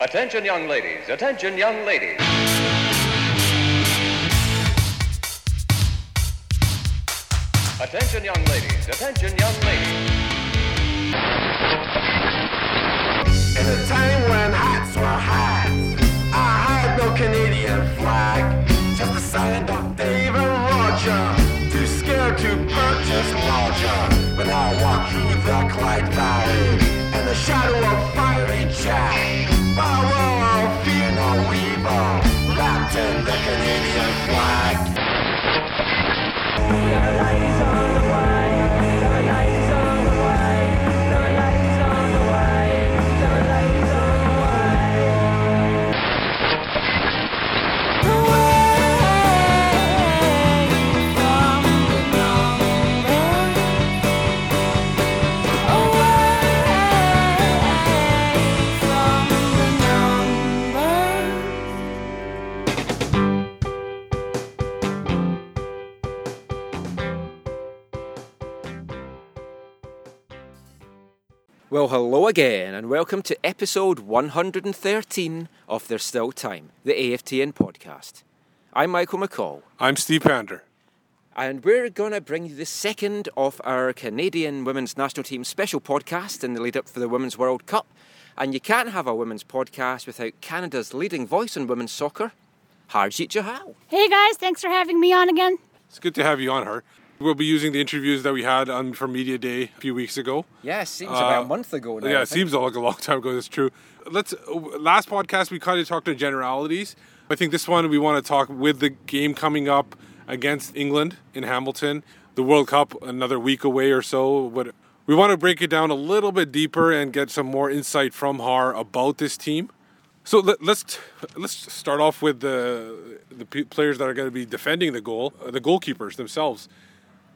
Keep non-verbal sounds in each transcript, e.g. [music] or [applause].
Attention, young ladies. Attention, young ladies. Attention, young ladies. Attention, young ladies. In a time when hats were hats, I had no Canadian flag. Just a sign of David Roger, too scared to purchase larger. When I walked through the Clyde Valley, in the shadow of fiery Jack, lights on. Well, hello again, and welcome to episode 113 of There's Still Time, the AFTN podcast. I'm Michael McColl, I'm Steve Pander. and we're going to bring you the second of our Canadian women's national team special podcast in the lead up for the Women's World Cup. And you can't have a women's podcast without Canada's leading voice in women's soccer, Harjeet Johal. Hey guys, thanks for having me on again. It's good to have you on her. We'll be using the interviews that we had on for Media Day a few weeks ago. Yeah, seems Uh, about a month ago now. yeah, it seems like a long [laughs] time ago. That's true. Let's. Last podcast we kind of talked in generalities. I think this one we want to talk with the game coming up against England in Hamilton, the World Cup another week away or so. But we want to break it down a little bit deeper and get some more insight from Har about this team. So let, let's let's start off with the the players that are going to be defending the goal, uh, the goalkeepers themselves.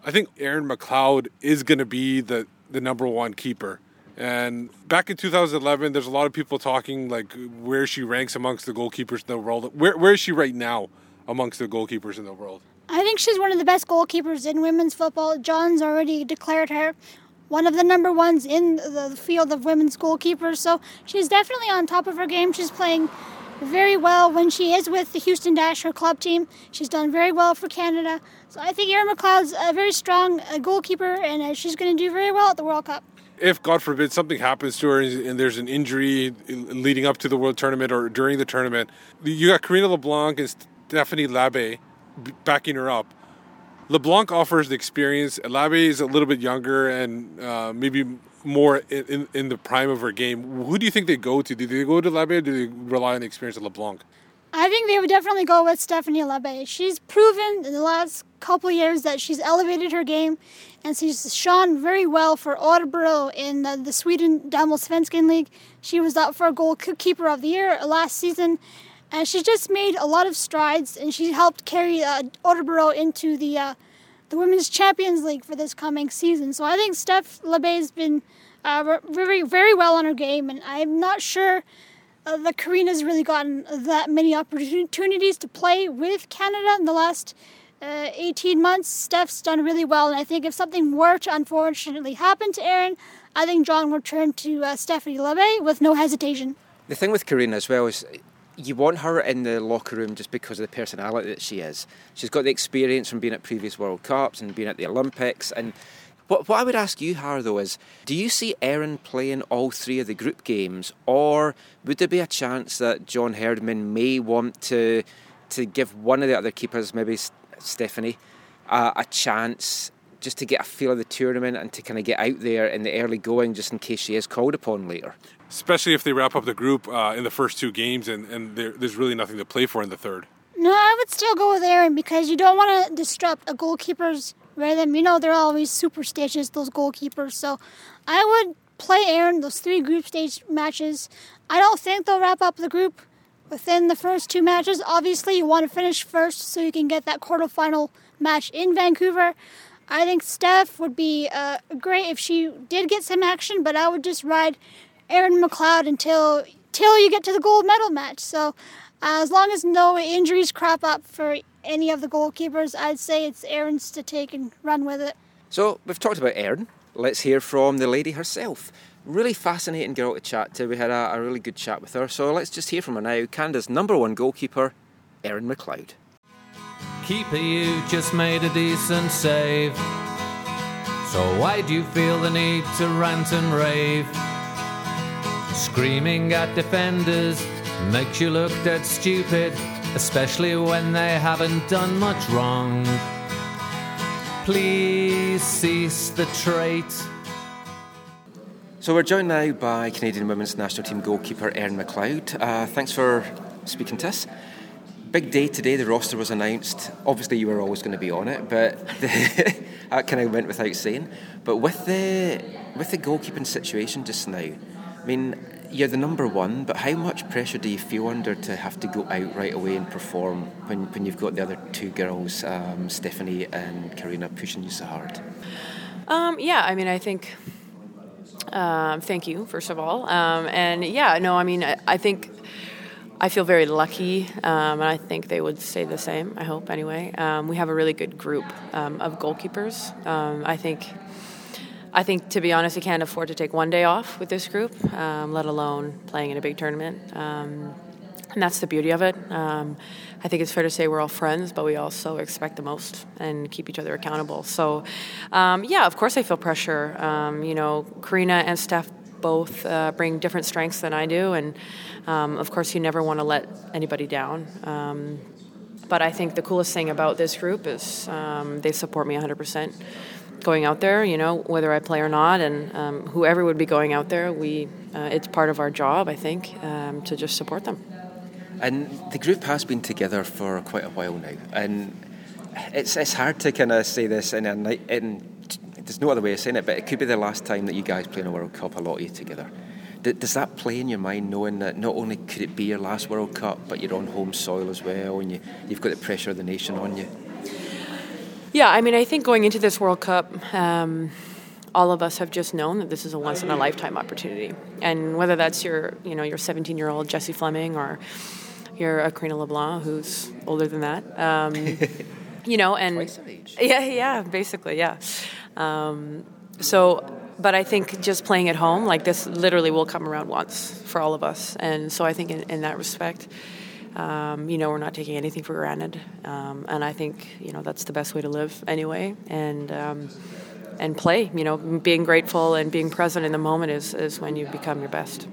I think Erin McLeod is going to be the, the number one keeper. And back in 2011, there's a lot of people talking like where she ranks amongst the goalkeepers in the world. Where, where is she right now amongst the goalkeepers in the world? I think she's one of the best goalkeepers in women's football. John's already declared her one of the number ones in the field of women's goalkeepers, so she's definitely on top of her game. She's playing very well when she is with the Houston Dash, her club team. She's done very well for Canada. So I think Erin McLeod's a very strong uh, goalkeeper, and uh, she's going to do very well at the World Cup. If God forbid something happens to her and there's an injury leading up to the World Tournament or during the tournament, you got Karina LeBlanc and Stephanie Labbe backing her up. LeBlanc offers the experience. Labbe is a little bit younger and uh, maybe more in, in, the prime of her game. Who do you think they go to? Do they go to Labbe or do they rely on the experience of LeBlanc? I think they would definitely go with Stephanie Labbe. She's proven in the last couple years that she's elevated her game, and she's shone very well for Orebro in the, the Sweden Damallsvenskan League. She was up for a goalkeeper of the year last season, and she's just made a lot of strides, and she helped carry uh, Orebro into the uh, the Women's Champions League for this coming season. So I think Steph Labbe's been uh, very very well on her game, and I'm not sure uh, the Karina's really gotten that many opportunities to play with Canada in the last uh, 18 months. Steph's done really well, and I think if something were to unfortunately happen to Erin, I think John would turn to uh, Stephanie Labbe with no hesitation. The thing with Karina as well is you want her in the locker room just because of the personality that she is. She's got the experience from being at previous World Cups and being at the Olympics. And what, what I would ask you, Har, though, is do you see Erin playing all three of the group games, or would there be a chance that John Herdman may want to to give one of the other keepers, maybe Stephanie, uh, a chance? Just to get a feel of the tournament and to kind of get out there in the early going, just in case she is called upon later. Especially if they wrap up the group uh, in the first two games and, and there, there's really nothing to play for in the third. No, I would still go with Erin because you don't want to disrupt a goalkeeper's rhythm. You know, they're always superstitious, those goalkeepers. So I would play Erin those three group stage matches. I don't think they'll wrap up the group within the first two matches. Obviously, you want to finish first so you can get that quarterfinal match in Vancouver. I think Steph would be uh, great if she did get some action, but I would just ride Erin McLeod until till you get to the gold medal match. So uh, as long as no injuries crop up for any of the goalkeepers, I'd say it's Erin's to take and run with it. So we've talked about Erin. Let's hear from the lady herself. Really fascinating girl to chat to. We had a, a really good chat with her. So let's just hear from her now. Canada's number one goalkeeper, Erin McLeod. Keeper, you just made a decent save. So why do you feel the need to rant and rave? Screaming at defenders makes you look dead stupid, especially when they haven't done much wrong. Please cease the trait. So we're joined now by Canadian Women's National Team goalkeeper Erin McLeod. Uh, thanks for speaking to us. Big day today. The roster was announced. Obviously, you were always going to be on it, but [laughs] the, that kind of went without saying. But with the with the goalkeeping situation just now, I mean, you're the number one, but how much pressure do you feel under to have to go out right away and perform when, when you've got the other two girls, um, Stephanie and Karina, pushing you so hard? Um, yeah, I mean, I think. Um, thank you, first of all. Um, and yeah, no, I mean, I, I think I feel very lucky, um, and I think they would say the same. I hope, anyway. Um, we have a really good group um, of goalkeepers. Um, I think. I think, to be honest, we can't afford to take one day off with this group, um, let alone playing in a big tournament. Um, and that's the beauty of it. Um, I think it's fair to say we're all friends, but we also expect the most and keep each other accountable. So, um, yeah, of course I feel pressure. Um, you know, Karina and Steph both uh, bring different strengths than I do, and um, of course you never want to let anybody down. But I think the coolest thing about this group is they support me 100% going out there, you know, whether I play or not, and um, whoever would be going out there, we uh, it's part of our job, I think, um, to just support them. And the group has been together for quite a while now, and it's it's hard to kind of say this in a night. In there's no other way of saying it, but it could be the last time that you guys play in a World Cup, a lot of you together. Does that play in your mind, knowing that not only could it be your last World Cup, but you're on home soil as well, and you, you've got the pressure of the nation on you? Yeah, I mean, I think going into this World Cup, um, all of us have just known that this is a once in a lifetime opportunity, and whether that's your, you know, your 17 year old Jessie Fleming or you're a Karina LeBlanc who's older than that, um, [laughs] you know, and Twice her age. yeah, yeah, basically, yeah. Um, so, but I think just playing at home like this literally will come around once for all of us, and so I think in, in that respect. Um, you know, we're not taking anything for granted, um, and I think you know that's the best way to live anyway. And um, and play, you know, being grateful and being present in the moment is is when you become your best.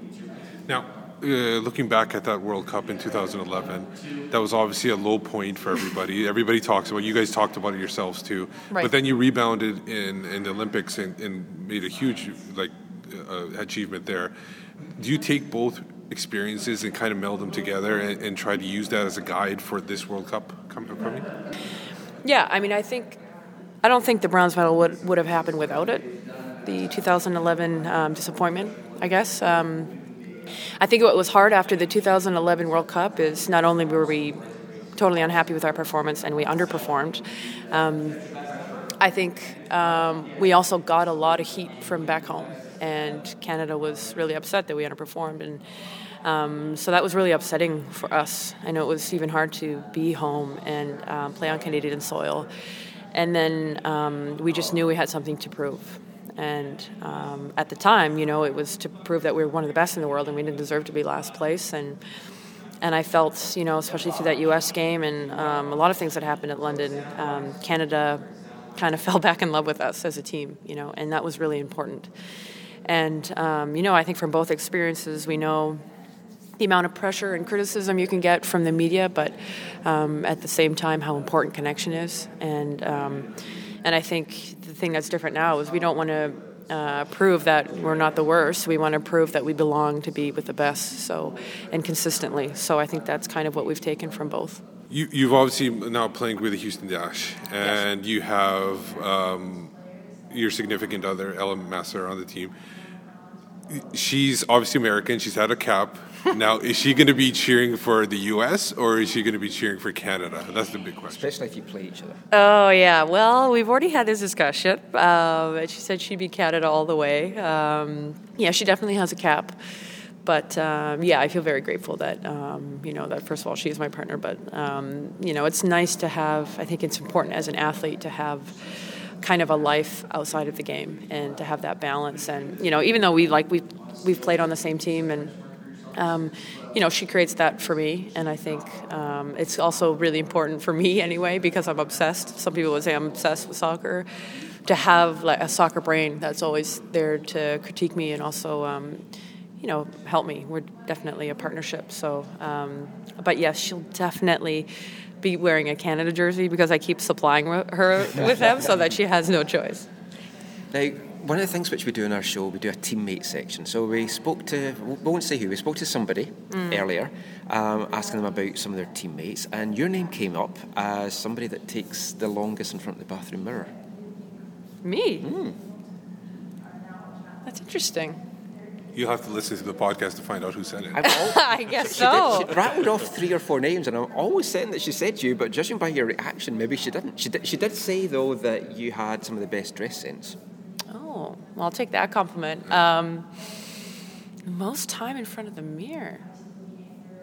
Now, uh, looking back at that World Cup in 2011, that was obviously a low point for everybody. [laughs] everybody talks about. You guys talked about it yourselves too. Right. But then you rebounded in, in the Olympics and, and made a huge like uh, achievement there. Do you take both experiences and kind of meld them together and, and try to use that as a guide for this World Cup coming? Yeah, I mean, I think I don't think the bronze medal would would have happened without it. The 2011 um, disappointment, I guess. Um, I think what was hard after the 2011 World Cup is not only were we totally unhappy with our performance and we underperformed. Um, I think um, we also got a lot of heat from back home, and Canada was really upset that we underperformed, and um, so that was really upsetting for us. I know it was even hard to be home and um, play on Canadian soil, and then um, we just knew we had something to prove. And um, at the time, you know, it was to prove that we were one of the best in the world, and we didn't deserve to be last place, and and I felt, you know, especially through that U.S. game and um, a lot of things that happened at London, um, Canada kind of [laughs] fell back in love with us as a team, you know, and that was really important. And um, you know, I think from both experiences, we know the amount of pressure and criticism you can get from the media, but um, at the same time, how important connection is. And um, and I think the thing that's different now is we don't want to uh, prove that we're not the worst. We want to prove that we belong to be with the best. So and consistently. So I think that's kind of what we've taken from both. You, you've obviously now playing with the Houston Dash, and you have um, your significant other, Ella Masar, on the team. She's obviously American. She's had a cap. [laughs] now, is she going to be cheering for the U.S. or is she going to be cheering for Canada? That's the big question. Especially if you play each other. Oh yeah, well we've already had this discussion. Um, she said she'd be Canada all the way. Um, yeah, she definitely has a cap. But um, yeah, I feel very grateful that um, you know that first of all she is my partner. But um, you know it's nice to have. I think it's important as an athlete to have kind of a life outside of the game and to have that balance. And you know, even though we like we we've played on the same team and. Um, you know, she creates that for me, and I think um, it's also really important for me anyway because I'm obsessed. Some people would say I'm obsessed with soccer. To have like a soccer brain that's always there to critique me and also, um, you know, help me. We're definitely a partnership. So, um, but yes, she'll definitely be wearing a Canada jersey because I keep supplying her [laughs] with them, so that she has no choice. Now, one of the things which we do in our show, we do a teammate section. So we spoke to, we won't say who, we spoke to somebody earlier, um, asking them about some of their teammates, and your name came up as somebody that takes the longest in front of the bathroom mirror. Me? That's interesting. You'll have to listen to the podcast to find out who said it. I've al- [laughs] I guess [laughs] she, did- so. she rattled off three or four names, and I'm always saying that she said you, but judging by your reaction, maybe she didn't. She did, she did say, though, that you had some of the best dress sense. Oh, well, I'll take that compliment. Um, most time in front of the mirror.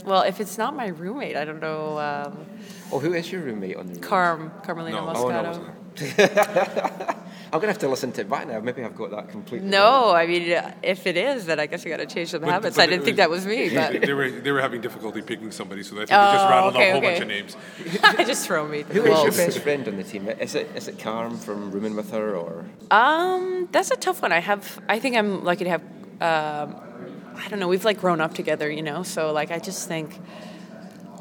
Well, if it's not my roommate, I don't know. Um, Oh, who is your roommate on the? Carm, Carmelina No. Oh, no, [laughs] it Moscato. wasn't her. I'm going to have to listen to it back now. Maybe I've got that completely. No, I mean, uh, if it is, then I guess you got to change some But- habits. but I didn't think that was me, but they were they were having difficulty picking somebody, so that's Oh, why they just rattled okay, off a whole okay. bunch of names. [laughs] I just throw me. Who is your best friend on the team? Is it is it Carm from rooming with her, or Um, that's a tough one. I have. I think I'm lucky to have. Um, I don't know. We've like grown up together, you know. So like, I just think,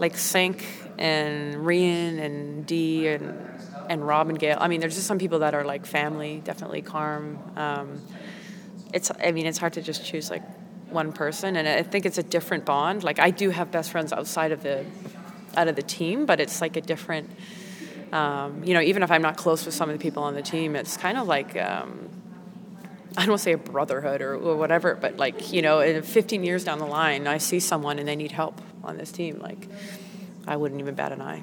like Sinc and Rhian and Dee and and Rob and Gail. I mean, there's just some people that are like family. Definitely Carm. Um, it's. I mean, it's hard to just choose like one person, and I think it's a different bond. Like I do have best friends outside of the out of the team, but it's like a different. Um, you know, even if I'm not close with some of the people on the team, it's kind of like um, I don't want to say a brotherhood or, or whatever, but like you know, in 15 years down the line, I see someone and they need help on this team, like I wouldn't even bat an eye.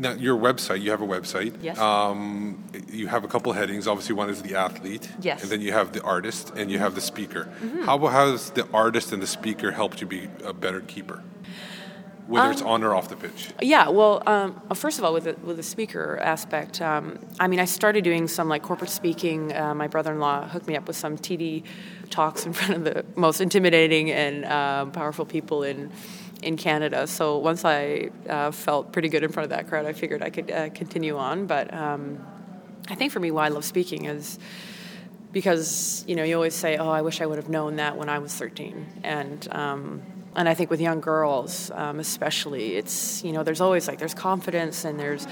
Now, your website, you have a website. Yes. Um, you have a couple headings. Obviously, one is the athlete. Yes. Mm-hmm. And then you have the artist, and you have the speaker. How has the artist and the speaker helped you be a better keeper? Whether Um, it's on or off the pitch. Yeah, well, um, uh, first of all, with the, with the speaker aspect, um, I mean, I started doing some like corporate speaking. Uh, my brother-in-law hooked me up with some TD talks in front of the most intimidating and um, powerful people in in Canada. So once I uh, felt pretty good in front of that crowd, I figured I could uh, continue on. But um, I think for me, why I love speaking is because you know you always say, "Oh, I wish I would have known that when I was 13," and um, and I think with young girls, um, especially, it's you know there's always like there's confidence and there's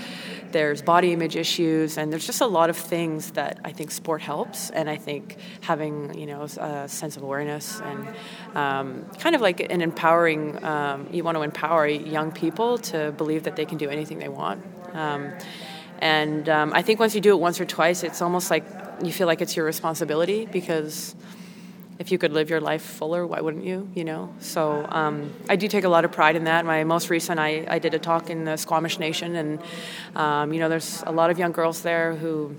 there's body image issues and there's just a lot of things that I think sport helps, and I think having you know a sense of awareness and um, kind of like an empowering, um, you want to empower young people to believe that they can do anything they want. Um, and um, I think once you do it once or twice, it's almost like you feel like it's your responsibility because if you could live your life fuller, why wouldn't you? You know. So um, I do take a lot of pride in that. My most recent, I, I did a talk in the Squamish Nation, and um, you know, there's a lot of young girls there who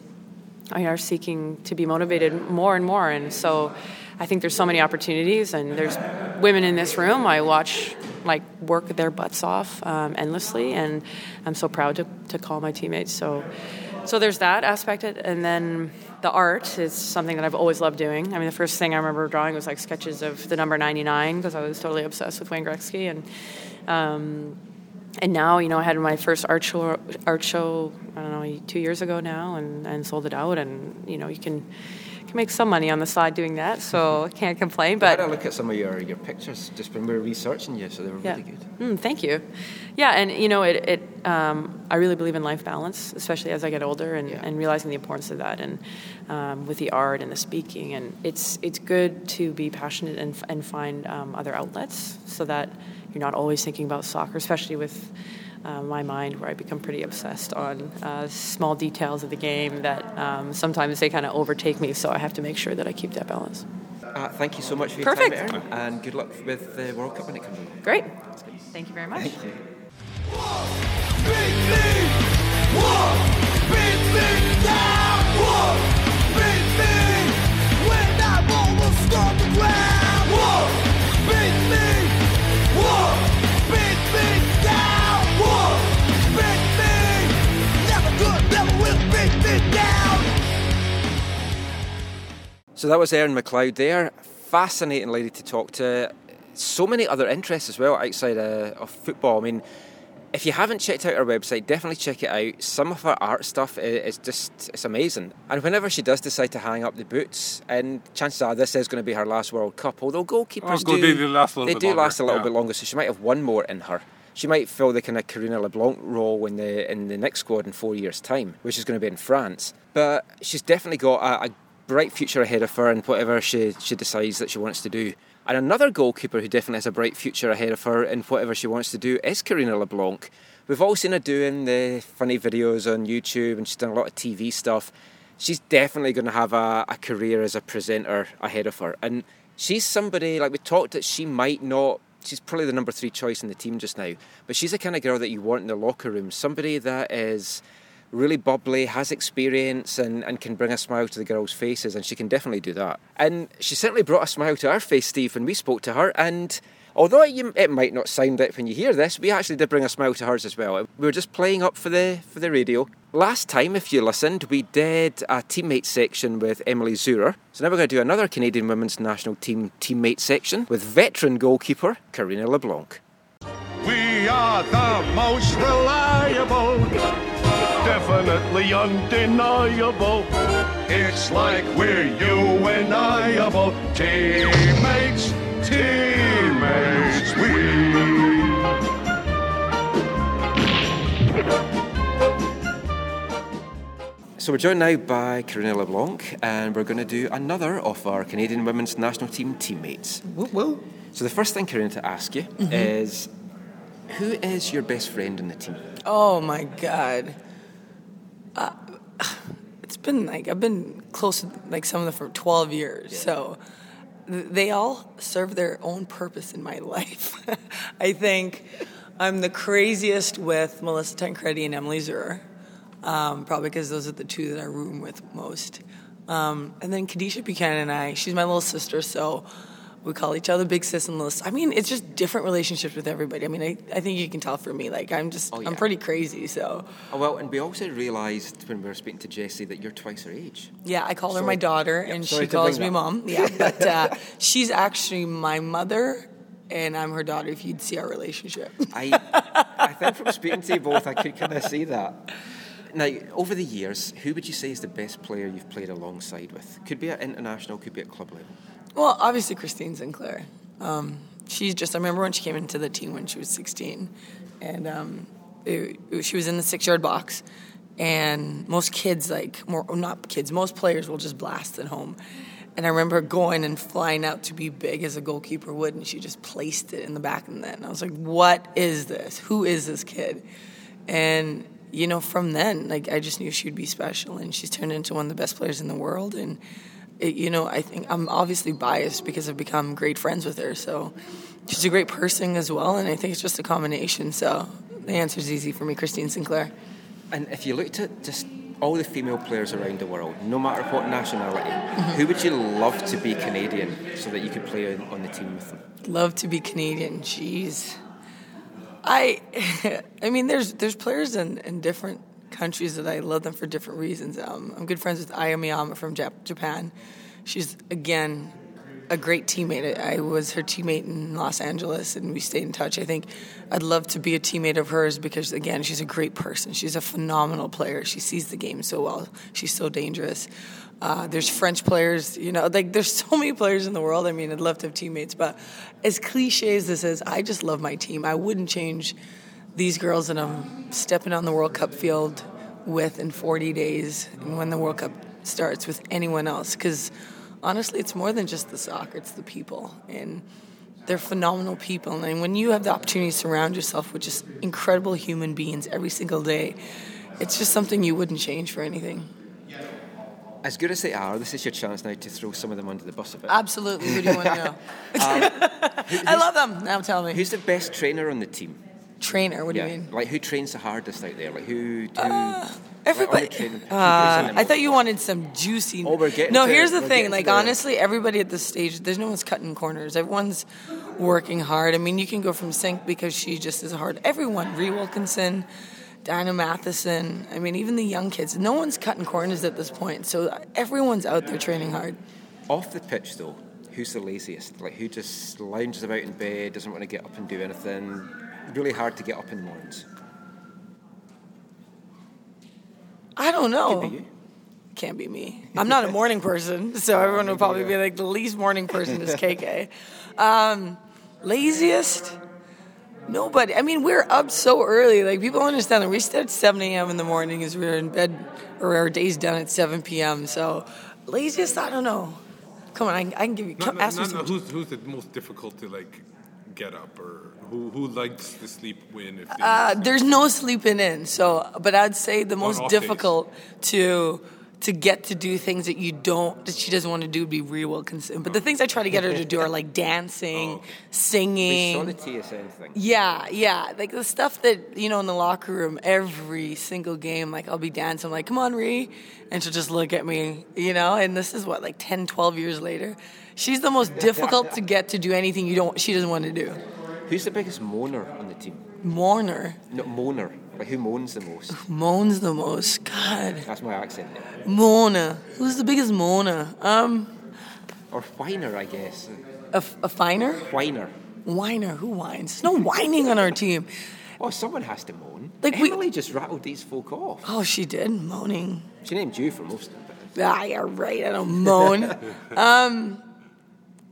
are seeking to be motivated more and more, and so. I think there's so many opportunities, and there's women in this room. I watch like work their butts off um, endlessly, and I'm so proud to, to call my teammates. So, so there's that aspect, of it. and then the art is something that I've always loved doing. I mean, the first thing I remember drawing was like sketches of the number 99 because I was totally obsessed with Wayne Gretzky, and um, and now you know I had my first art show art show I don't know two years ago now, and, and sold it out, and you know you can can make some money on the side doing that, so I can't complain. But I had a look at some of your, your pictures just when we were researching you, so they were yeah, really good. Mm, thank you. Yeah, and you know, it. it um, I really believe in life balance, especially as I get older, and, Yeah. and realizing the importance of that, and um, with the art and the speaking, and it's it's good to be passionate and and find um, other outlets so that you're not always thinking about soccer, especially with. Uh, my mind, where I become pretty obsessed on uh, small details of the game that um, sometimes they kind of overtake me. So I have to make sure that I keep that balance. Uh, thank you so much for your Perfect. time, Erin, and good luck with the World Cup when it comes along. Great. Thank you very much. Thank you. Beat me! Whoa! Beat me So that was Erin McLeod there. Fascinating lady to talk to. So many other interests as well outside uh, of football. I mean, if you haven't checked out her website, definitely check it out. Some of her art stuff is just it's amazing. And whenever she does decide to hang up the boots, and chances are this is going to be her last World Cup. Although goalkeepers Oh, go- do they do last a little they bit do longer, last a little yeah. bit longer, so she might have one more in her. She might fill the kind of Karina LeBlanc role in the in the next squad in four years' time, which is going to be in France. But she's definitely got a, a bright future ahead of her in whatever she, she decides that she wants to do. And another goalkeeper who definitely has a bright future ahead of her in whatever she wants to do is Karina LeBlanc. We've all seen her doing the funny videos on YouTube and she's done a lot of TV stuff. She's definitely going to have a, a career as a presenter ahead of her. And she's somebody, like we talked, that she might not, she's probably the number three choice in the team just now, but she's the kind of girl that you want in the locker room. Somebody that is really bubbly, has experience, and, and can bring a smile to the girls' faces, and she can definitely do that. And she certainly brought a smile to our face, Steve, when we spoke to her. And although it might not sound it when you hear this, we actually did bring a smile to hers as well. We were just playing up for the for the radio. Last time, if you listened, we did a teammate section with Emily Zurrer. So now we're going to do another Canadian women's national team teammate section with veteran goalkeeper Karina LeBlanc. We are the most reliable, definitely undeniable. It's like we're UNIable. Teammates, teammates, we. So we're joined now by Karina LeBlanc, and we're going to do another of our Canadian women's national team teammates. Woo So the first thing, Karina, to ask you mm-hmm. is, who is your best friend in the team? Oh my God. Uh, [sighs] it's been like I've been close to like some of them for 12 years. So they all serve their own purpose in my [laughs] life. I think I'm the craziest with Melissa Tancredi and Emily Zurrer. Um, probably because those are the two that I room with most. Um, and then Kadeisha Buchanan and I, she's my little sister, so we call each other Big Sis and Little Sis. I mean, it's just different relationships with everybody. I mean, I, I think you can tell for me, like, I'm just, Oh, yeah. I'm pretty crazy, so. Oh, well, and we also realised when we were speaking to Jessie that you're twice her age. Yeah, I call her Sorry. my daughter, Yep, and she calls me mom. [laughs] Yeah, but uh, she's actually my mother, and I'm her daughter. If you'd see our relationship, [laughs] I, I think from speaking to you both, I could kind of see that. Now, over the years, who would you say is the best player you've played alongside with? Could be at international, could be at club level. Well, obviously Christine Sinclair. Um, she's just. I remember when she came into the team when she was 16, and um, it- it- she was in the six-yard box, and most kids, like more not kids, most players will just blast it home. And I remember going and flying out to be big as a goalkeeper would, and she just placed it in the back of the net. And I was like, "What is this? Who is this kid?" And you know, from then, like I just knew she'd be special, and she's turned into one of the best players in the world. And it, you know, I think I'm obviously biased because I've become great friends with her. So she's a great person as well, and I think it's just a combination. So the answer's easy for me, Christine Sinclair. And if you looked at just all the female players around the world, no matter what nationality, mm-hmm. who would you love to be Canadian so that you could play on, on the team with them? Love to be Canadian. Jeez. I [laughs] I mean there's there's players in, in different countries that I love them for different reasons. Um, I'm good friends with Aya Miyama from Jap- Japan. She's again a great teammate. I was her teammate in Los Angeles and we stayed in touch. I think I'd love to be a teammate of hers because again, she's a great person. She's a phenomenal player. She sees the game so well. She's so dangerous. Uh, there's French players, you know, like there's so many players in the world. I mean, I'd love to have teammates, but as cliche as this is, I just love my team. I wouldn't change these girls that I'm stepping on the World Cup field with in 40 days and when the World Cup starts with anyone else. Because honestly, it's more than just the soccer, it's the people. And they're phenomenal people. And when you have the opportunity to surround yourself with just incredible human beings every single day, it's just something you wouldn't change for anything. As good as they are, this is your chance now to throw some of them under the bus a bit. Absolutely. Who do you want to [laughs] know? Um, [laughs] I love them. Now tell me. Who's the best trainer on the team? Trainer, what do you mean? Like who trains the hardest out there? Like who? who Everybody. Like, Uh, I thought you wanted some juicy. Oh, we're getting No, to here's the thing. Like honestly, everybody at this stage, there's no one's cutting corners. Everyone's working hard. I mean, you can go from Sinc because she just is hard. Everyone, Ree Wilkinson, Diana Matheson. I mean, even the young kids. No one's cutting corners at this point. So everyone's out there training hard. Off the pitch, though, who's the laziest? Like, who just lounges about in bed, doesn't want to get up and do anything? Really hard to get up in the mornings. I don't know. Could be you. Can't be me. I'm not a morning person, [laughs] so everyone would probably be like the least morning person is [laughs] KK. Um, laziest? Nobody. I mean, we're up so early. Like people understand that we start at 7 a.m. in the morning as we're in bed, or our day's done at 7 p.m. So laziest? I don't know. Come on, I, I can give you. Not, Come, not, ask not, some. not who's, who's the most difficult to like get up, or who who likes to sleep when if they Uh, there's no sleeping in. So, but I'd say the most off days. difficult to to get to do things that you don't that she doesn't want to do would be real Wilkinson. But the things I try to get her to do are like [laughs] dancing, singing. Sonity is anything. Yeah, yeah. Like the stuff that, you know, in the locker room, every single game, like I'll be dancing, I'm like, come on, Ree. And she'll just look at me, you know, and this is what, like 10, 12 years later. She's the most difficult to get to do anything you don't, she doesn't want to do. Who's the biggest moaner on the team? Mourner No, moaner. Like, who moans the most? moans the most. God. That's my accent. there. Moaner. Who's the biggest moaner? Um, Or whiner, I guess. a, a finer? Whiner. Whiner. Who whines? There's no whining on our team. Oh, someone has to moan. Like, we- Emily just rattled these folk off. Oh, she did moaning. She named you for most of it. Ah, yeah, right. I don't moan. [laughs] um,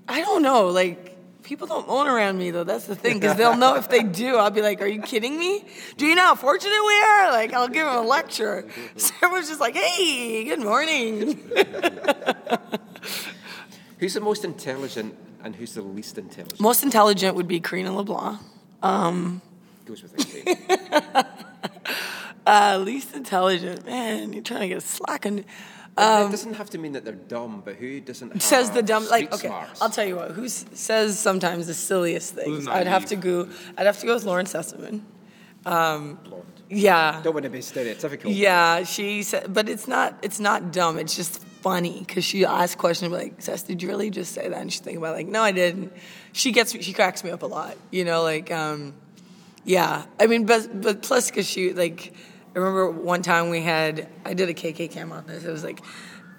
I don't know. Like, people don't moan around me, though. That's the thing, because they'll know if they do. I'll be like, Are you kidding me? Do you know how fortunate we are? Like, I'll give them a lecture. [laughs] So everyone's just like, Hey, good morning. [laughs] Who's the most intelligent and who's the least intelligent? Most intelligent would be Karina LeBlanc. Goes without saying. [laughs] Uh, least intelligent, man. You're trying to get slack on. It doesn't have to mean that they're dumb, but who doesn't have Says the dumb, like okay. smarts? I'll tell you what. Who s- says sometimes the silliest things? I'd have to go. I'd have to go with Lauren Sesselmann. Blonde. Yeah, Don't want to be stereotypical. Yeah, she said, but it's not. It's not dumb. It's just funny because she asks questions like, "Sess, did you really just say that?" And she's thinking about it, like, "No, I didn't." She gets. She cracks me up a lot. You know, like, um, yeah. I mean, but but plus because she like, I remember one time we had. I did a KK cam on this. It was like,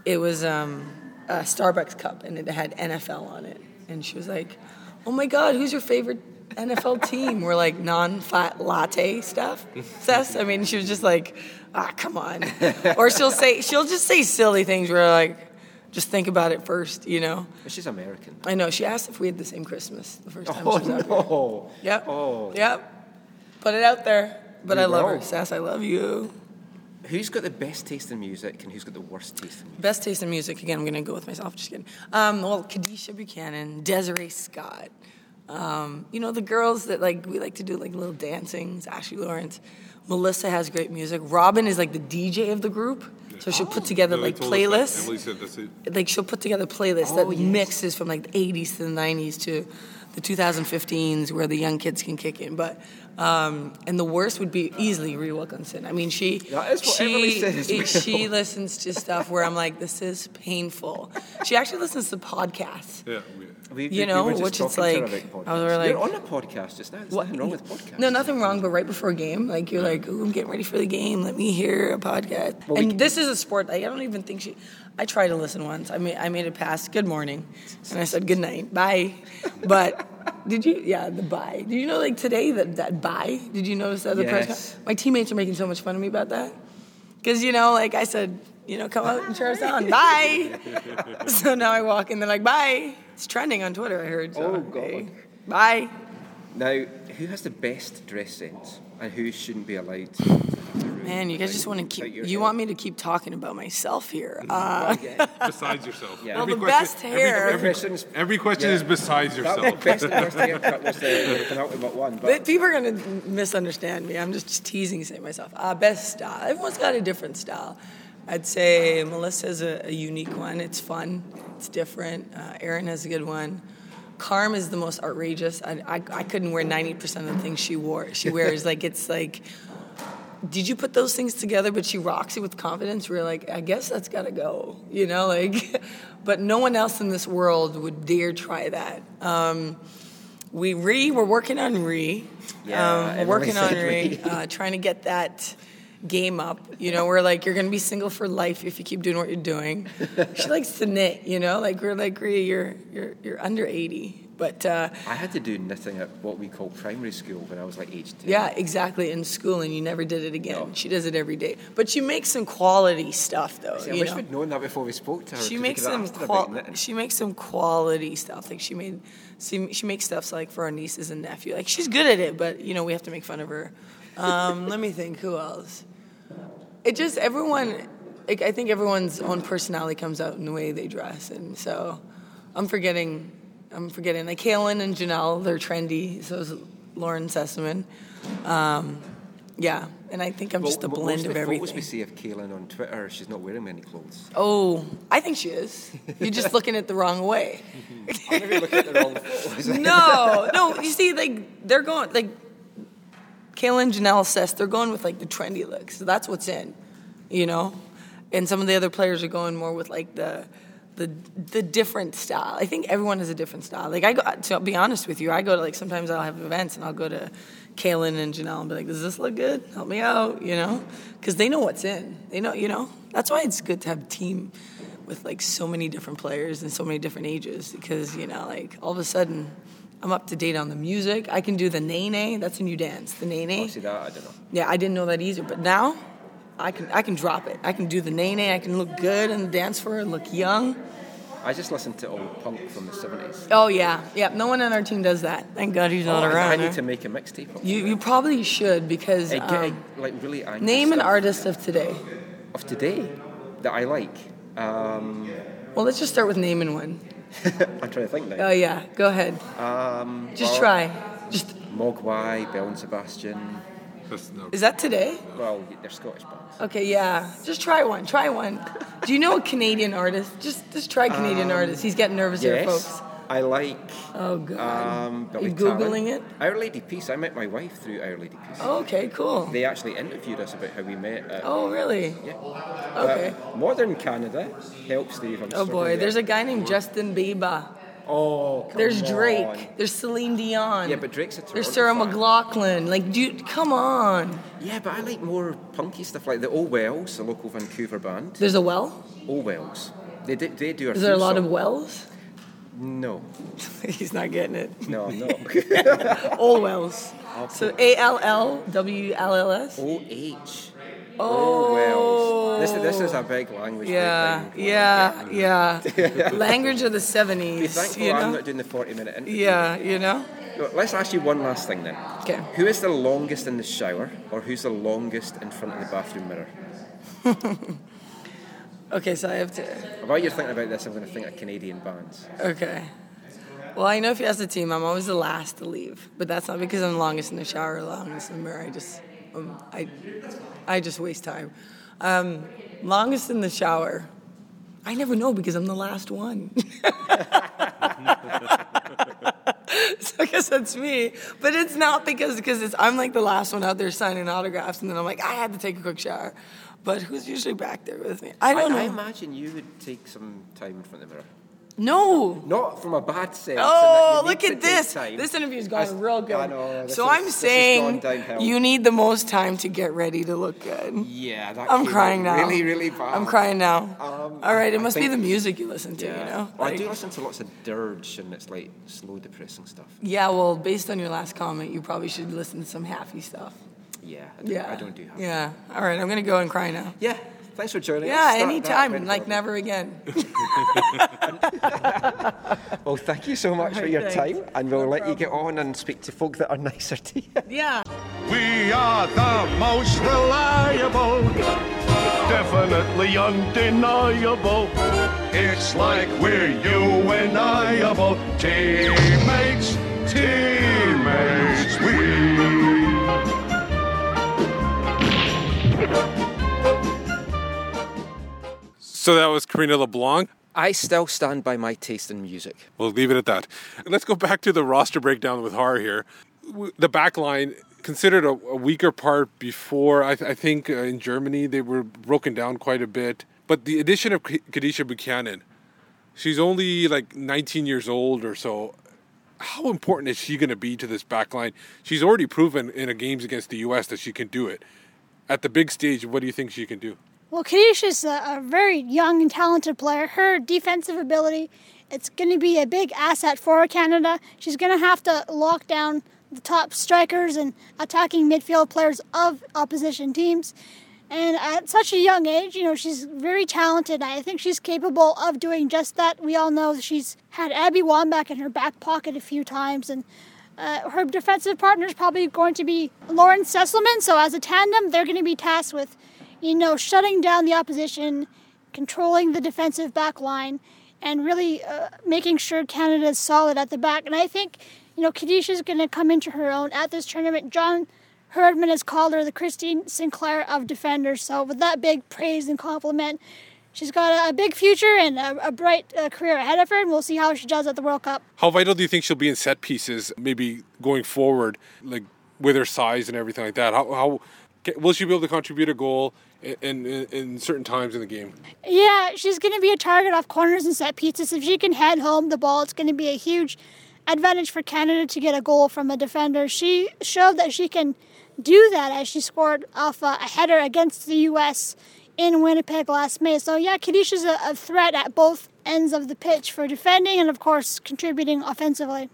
it was um, a Starbucks cup and it had NFL on it, and she was like, "Oh my God, who's your favorite?" NFL [laughs] team We're like non-fat latte stuff. Sess, I mean, she was just like, ah, come on. [laughs] Or she'll say, she'll just say silly things where like, just think about it first, you know. But she's American. I know. She asked if we had the same Christmas the first time Oh she was out here. Yep. Oh. Yep. Put it out there. But I love her. will. Sass, I love you. Who's got the best taste in music and who's got the worst taste in music? Best taste in music. Again, I'm going to go with myself. Just kidding. Um, well, Kadeisha Buchanan, Desiree Scott. Um, you know, the girls that like, we like to do like little dancings, Ashley Lawrence. Melissa has great music. Robyn is like the DJ of the group. So she'll put together No, like told us that. playlists. Emily said that's it. like she'll put together playlists Oh, that yes. mixes from like the 80s to the 90s to the 2015s where the young kids can kick in but um, and the worst would be easily Rhian Wilkinson. I mean, she That is what Emily she says, [laughs] she listens to stuff where I'm like, this is painful. She actually listens to podcasts. Yeah. we- We, You know, were which it's talking to her like- I was like- You're on a podcast just now. There's What- nothing wrong with podcasts. No, nothing wrong, but right before a game, like you're like, "Ooh, I'm getting ready for the game. Let me hear a podcast." Well, and can- this is a sport. Like, I don't even think she. I tried to listen once. I made I made it past good morning, and I said good night, bye. But did you? Yeah, the bye. Did you know like today that that bye? Did you notice that the press? Yes. con- My teammates are making so much fun of me about that, because you know, like I said, you know, come out and cheer us on, bye. [laughs] so now I walk in, they're like, bye. It's trending on Twitter. I heard. So, Oh, God. hey, bye. Now, who has the best dress sense and who shouldn't be allowed to enter Man, you guys just want to keep. You help? want me to keep talking about myself here. Uh, [laughs] Besides yourself. Yeah. well, Every the question- best every- hair. Every, Questions- every question Yeah. is besides That yourself. was best, best haircut was the, [laughs] the penultimate one. But But people are gonna misunderstand me. I'm just teasing, saying myself. Uh, best style. Everyone's got a different style. I'd say Melissa's a, a unique one. It's fun. It's different. Uh, Erin has a good one. Carm is the most outrageous. I, I, I couldn't wear 90% of the things she wore. She [laughs] wears like it's like. Did you put those things together? But she rocks it with confidence. We're like, I guess that's gotta go, you know, like. [laughs] But no one else in this world would dare try that. Um, we re we're working on re Yeah, um, we're working on re re. uh, trying to get that game up. You know, we're like, you're gonna be single for life if you keep doing what you're doing. she [laughs] likes to knit. You know, like we're like, Rhea, you're you're you're under eighty, but uh, I had to do knitting at what we call primary school when I was like age 10. yeah, exactly. In school, and you never did it again. No. She does it every day, but she makes some quality stuff though. See, I wish know? we'd known that before we spoke to her. she makes some asked her about qual- she makes some quality stuff like she made she, she makes stuff like for our nieces and nephew like she's good at it but you know we have to make fun of her um, let me think who else it just everyone like, i think everyone's own personality comes out in the way they dress and so i'm forgetting i'm forgetting like Kaylyn and jonelle they're trendy so is lauren sesselmann um, yeah and i think i'm just a blend of everything. everything we see of Kaylyn on Twitter, she's not wearing many clothes. Oh, I think she is. You're just looking at the wrong way. [laughs] I'm looking at the wrong [laughs] photos. No, no. You see, like they're going like Kayla and Jonelle says they're going with like the trendy look. So that's what's in, you know. And some of the other players are going more with like the the the different style. I think everyone has a different style. Like I go to be honest with you, I go to like sometimes I'll have events and I'll go to Kaylyn and Jonelle and be like, "Does this look good? Help me out," you know, because they know what's in. They know, you know. That's why it's good to have a team with like so many different players and so many different ages because you know, like all of a sudden. I'm up to date on the music. I can do the nae nae. That's a new dance. The nae nae. Oh, see that? I don't know. Yeah, I didn't know that either, but now I can I can drop it. I can do the nae nae. I can look good and dance for it, look young. I just listened to old punk from the 70s. Oh yeah, yeah. No one on our team does that. Thank God he's not Oh, around. I need to make a mixtape. You you probably should because it. Get, um, like really name an artist of today. of today that I like. Um, Well, let's just start with naming one. [laughs] I'm trying to think now. Oh yeah, go ahead. Um, Just well, try. Just Mogwai, Belle and Sebastian. No. is that today? Well, they're Scottish bands. Okay, yeah. Just try one. Try one. Do you know a Canadian artist? Just just try Canadian artist. He's getting nervous here, Um, folks. I like. Oh god. Um, Are you Billy Talent. googling it? Our Lady Peace. I met my wife through Our Lady Peace. Okay, cool. They actually interviewed us about how we met. At, Oh really? yeah. Okay. Uh, Modern Canada. Help, Steve. I'm Oh boy, there's a guy named Justin Bieber. Oh, come There's on. Drake. There's Celine Dion. Yeah, but Drake's a Toronto There's Sarah fan. McLachlan. Like, dude, come on. Yeah, but I like more punky stuff like the Old Wells, a local Vancouver band. There's a well. Old Wells. They do, they do. Is there a lot of wells? No, [laughs] He's not getting it. no, I'm not. [laughs] All wells. So A L L W L L S. O H. Oh. Wells. This, this is a big language. Yeah, breakdown. yeah, yeah. [laughs] Language of the Be '70s. thankful You I'm not doing the 40 minute interview. Yeah, you know. Let's ask you one last thing then. Okay. Who is the longest in the shower, or who's the longest in front of the bathroom mirror? Okay, so I have to. While you're thinking about this, I'm going to think of Canadian bands. Okay. Well, I know if you ask the team, I'm always the last to leave, but that's not because I'm the longest in the shower or longest in the mirror. I just, um, I, I just waste time. Um, longest in the shower, I never know because I'm the last one. [laughs] so I guess that's me, but it's not because because it's I'm like the last one out there signing autographs, and then I'm like I had to take a quick shower. But who's usually back there with me? I don't I, I imagine you would take some time in front of the mirror. no, Not from a bad sense. Oh, look at this. This interview's gone real good. I know. so is- I'm saying you need the most time to get ready to look good. Yeah, I'm crying now. Really, really bad. I'm crying now. Um, All right, it I must be the music you listen to, Yeah. you know? Well, I do listen to lots of dirge, and it's like slow, depressing stuff. yeah, well, based on your last comment, you probably should listen to some happy stuff. Yeah, I don't, Yeah. I don't do happy. Yeah. All right, I'm going to go and cry now. Yeah, thanks for joining us. Yeah, That- that anytime, like horrible. never again. [laughs] Well, thank you so much for your Thanks. time, and we'll let you get on and speak to folk that are nicer to you. [laughs] yeah. We are the most reliable, definitely undeniable. It's like we're you and I-able teammates, teammates. We. So that was Karina LeBlanc. I still stand by my taste in music. We'll leave it at that. Let's go back to the roster breakdown with Har here. The back line, considered a, a weaker part before, I, th- I think uh, in Germany they were broken down quite a bit. But the addition of K- Kadeisha Buchanan, she's only like 19 years old or so. How important is she going to be to this back line? She's already proven in a games against the U.S. that she can do it. at the big stage, what do you think she can do? Well, Kadeisha's a, a very young and talented player. Her defensive ability, it's going to be a big asset for Canada. She's going to have to lock down the top strikers and attacking midfield players of opposition teams. And at such a young age, you know, she's very talented. I think she's capable of doing just that. We all know she's had Abby Wambach in her back pocket a few times, and uh, her defensive partner is probably going to be Lauren Sesselmann. So as a tandem, they're going to be tasked with, you know, shutting down the opposition, controlling the defensive back line, and really uh, making sure Canada is solid at the back. And I think, you know, Kadeisha's going to come into her own at this tournament. John Herdman has called her the Christine Sinclair of defenders. So with that big praise and compliment, she's got a, a big future and a, a bright uh, career ahead of her, and we'll see how she does at the World Cup. How vital do you think she'll be in set pieces, maybe going forward, like with her size and everything like that? How, how will she be able to contribute a goal in, in, in certain times in the game? Yeah, she's going to be a target off corners and set pieces. If she can head home the ball, it's going to be a huge advantage for Canada to get a goal from a defender. She showed that she can do that as she scored off a, a header against the U.S. in Winnipeg last May. So, yeah, Kadeisha's a, a threat at both ends of the pitch for defending and, of course, contributing offensively.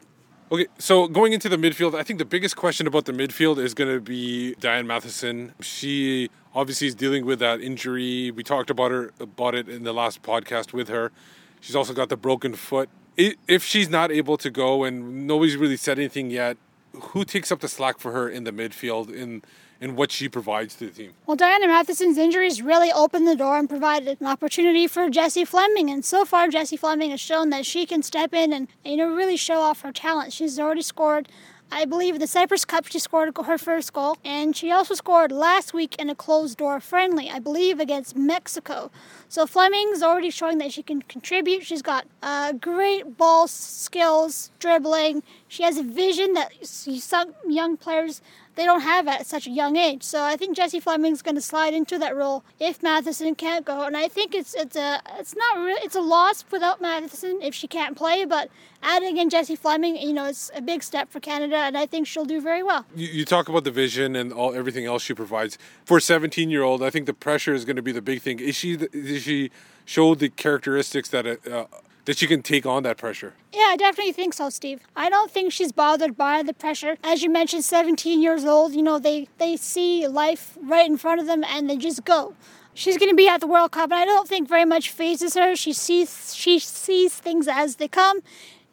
Okay, so going into the midfield, I think the biggest question about the midfield is going to be Diana Matheson. She obviously is dealing with that injury. We talked about her about it in the last podcast with her. She's also got the broken foot. If she's not able to go, and nobody's really said anything yet, who takes up the slack for her in the midfield in in what she provides to the team? Well, Diana Matheson's injuries really opened the door and provided an opportunity for Jessie Fleming. And so far, Jessie Fleming has shown that she can step in and you know really show off her talent. She's already scored I believe the Cyprus Cup she scored her first goal, and she also scored last week in a closed door friendly, I believe against Mexico. So Fleming's already showing that she can contribute. She's got uh, great ball skills, dribbling. She has a vision that some young players they don't have at such a young age. So I think Jessie Fleming's going to slide into that role if Matheson can't go, and I think it's it's a it's not really it's a loss without Matheson if she can't play, but adding in Jessie Fleming, you know, it's a big step for Canada, and I think she'll do very well. You, you talk about the vision and all everything else she provides for a 17 year old. I think the pressure is going to be the big thing. Is she is she show the characteristics that uh, that she can take on that pressure. Yeah, I definitely think so, Steve. I don't think she's bothered by the pressure. As you mentioned, 17 years old, you know, they, they see life right in front of them and they just go. She's going to be at the World Cup, and I don't think very much phases her. She sees she sees things as they come,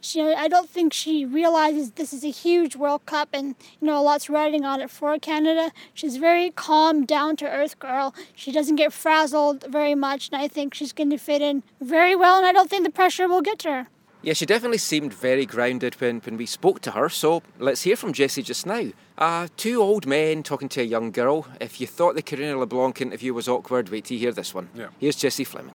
she, I don't think she realizes this is a huge World Cup and you know a lot's riding on it for Canada. She's very calm, down to earth girl. She doesn't get frazzled very much, and I think she's going to fit in very well. And I don't think the pressure will get to her. Yeah, she definitely seemed very grounded when, when we spoke to her. So let's hear from Jessie just now. Uh, two old men talking to a young girl. If you thought the Karina LeBlanc interview was awkward, wait till you hear this one. Yeah. Here's Jessie Fleming.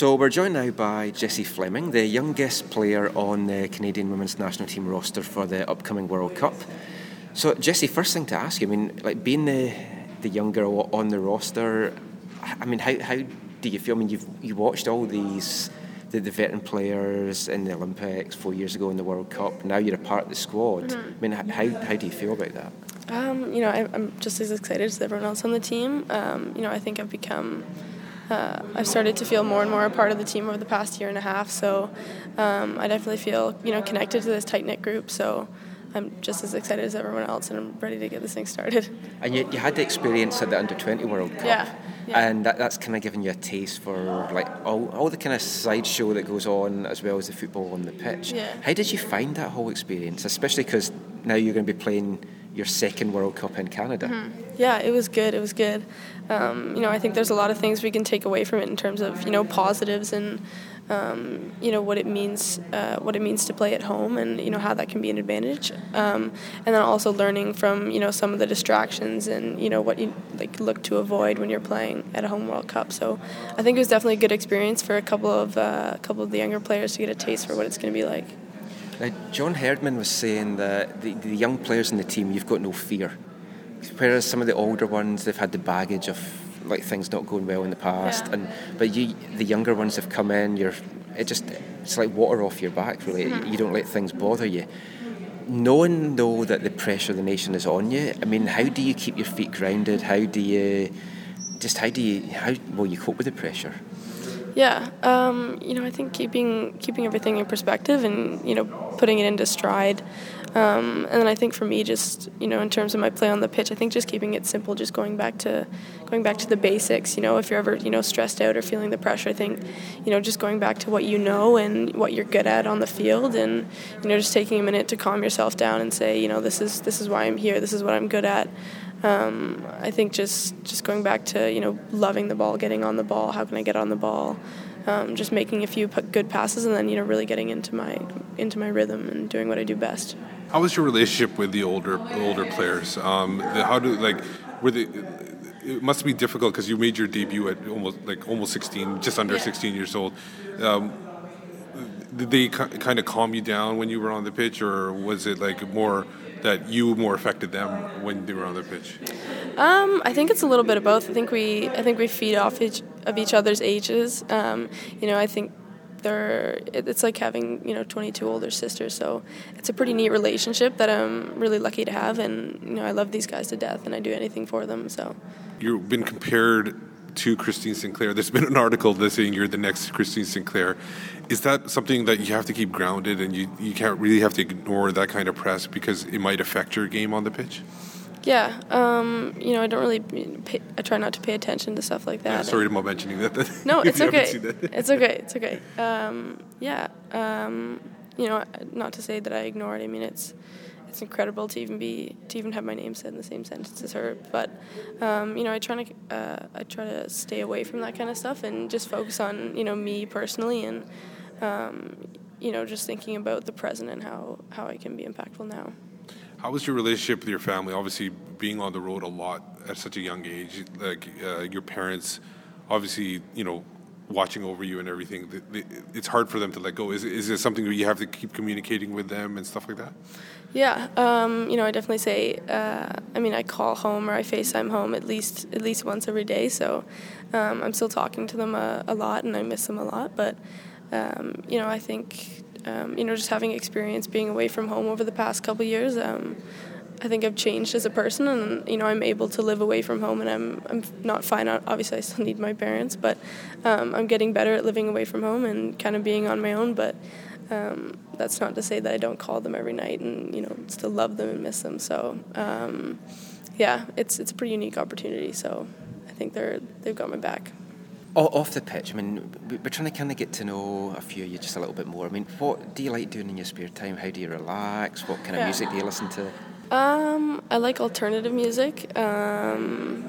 So we're joined now by Jessie Fleming, the youngest player on the Canadian women's national team roster for the upcoming World Cup. So Jessie, first thing to ask you, I mean, like being the the young girl on the roster, I mean, how, how do you feel? I mean, you've you watched all these the, the veteran players in the Olympics four years ago in the World Cup. Now you're a part of the squad. Mm-hmm. I mean, how how do you feel about that? Um, you know, I, am just as excited as everyone else on the team. Um, you know, I think I've become uh, I've started to feel more and more a part of the team over the past year and a half. So um, I definitely feel you know connected to this tight knit group. So I'm just as excited as everyone else, and I'm ready to get this thing started. [laughs] And you, you had the experience at the Under 20 World Cup. Yeah. yeah. And that, that's kind of given you a taste for like all, all the kind of sideshow that goes on as well as the football on the pitch. Yeah. How did you find that whole experience, especially because now you're going to be playing your second World Cup in Canada? Mm-hmm. Yeah, it was good. It was good. Um, you know, I think there's a lot of things we can take away from it in terms of you know positives and um, you know what it means uh, what it means to play at home and you know how that can be an advantage um, and then also learning from you know some of the distractions and you know what you like look to avoid when you're playing at a home World Cup so I think it was definitely a good experience for a couple of uh, a couple of the younger players to get a taste for what it's going to be like. Now, John Herdman was saying that the, the young players in the team, you've got no fear. Whereas some of the older ones, they've had the baggage of like things not going well in the past, Yeah. and but you, the younger ones have come in. You're, it just, it's like water off your back. Really, Mm-hmm. you don't let things bother you. Knowing though that the pressure of the nation is on you, I mean, how do you keep your feet grounded? How do you, just how do you, how will you cope with the pressure? Yeah, um, you know, I think keeping keeping everything in perspective and you know putting it into stride, um, and then I think for me, just you know, in terms of my play on the pitch, I think just keeping it simple, just going back to going back to the basics. You know, if you're ever you know stressed out or feeling the pressure, I think you know just going back to what you know and what you're good at on the field, and you know just taking a minute to calm yourself down and say, you know, this is this is why I'm here. This is what I'm good at. Um, I think just just going back to you know loving the ball, getting on the ball. How can I get on the ball? Um, just making a few p- good passes, and then you know really getting into my into my rhythm and doing what I do best. How was your relationship with the older older players? Um, the, how do like were they? It must be difficult because you made your debut at almost like almost 16, just under Yeah. 16 years old. Um, did they kind of calm you down when you were on the pitch, or was it like more that you more affected them when they were on the pitch? Um, I think it's a little bit of both. I think we I think we feed off each of each other's ages. Um, you know, I think they're it- it's like having you know 22 older sisters. So it's a pretty neat relationship that I'm really lucky to have, and you know I love these guys to death, and I do anything for them. So You've been compared to Christine Sinclair. There's been an article that's saying you're the next Christine Sinclair. Is that something that you have to keep grounded and you, you can't really have to ignore that kind of press because it might affect your game on the pitch? yeah, um, you know I don't really pay, I try not to pay attention to stuff like that. Yeah, sorry about mentioning that. [laughs] No, it's okay. It's okay. It's [laughs] okay. Um, yeah. Um, you know, not to say that I ignore it. I mean, it's it's incredible to even be to even have my name said in the same sentence as her. But um, you know, I try to uh, I try to stay away from that kind of stuff and just focus on you know me personally and um, you know just thinking about the present and how how I can be impactful now. How was your relationship with your family? Obviously, being on the road a lot at such a young age, like uh, your parents, obviously, you know, watching over you and everything. th- th- It's hard for them to let go. Is is it something you have to keep communicating with them and stuff like that? Yeah, um, you know, I definitely say. Uh, I mean, I call home or I FaceTime home at least at least once every day. So um, I'm still talking to them a, a lot, and I miss them a lot. But um, you know, I think um, you know, just having experience being away from home over the past couple years. I think I've changed as a person, and you know I'm able to live away from home, and I'm I'm not fine. Obviously, I still need my parents, but um, I'm getting better at living away from home and kind of being on my own. But um, that's not to say that I don't call them every night and you know still love them and miss them. So um, yeah, it's it's a pretty unique opportunity. So I think they're they've got my back. Off the pitch, I mean, we- we're trying to kind of get to know a few of you just a little bit more. I mean, what do you like doing in your spare time? How do you relax? What kind of Yeah. music do you listen to? Um, I like alternative music. Um,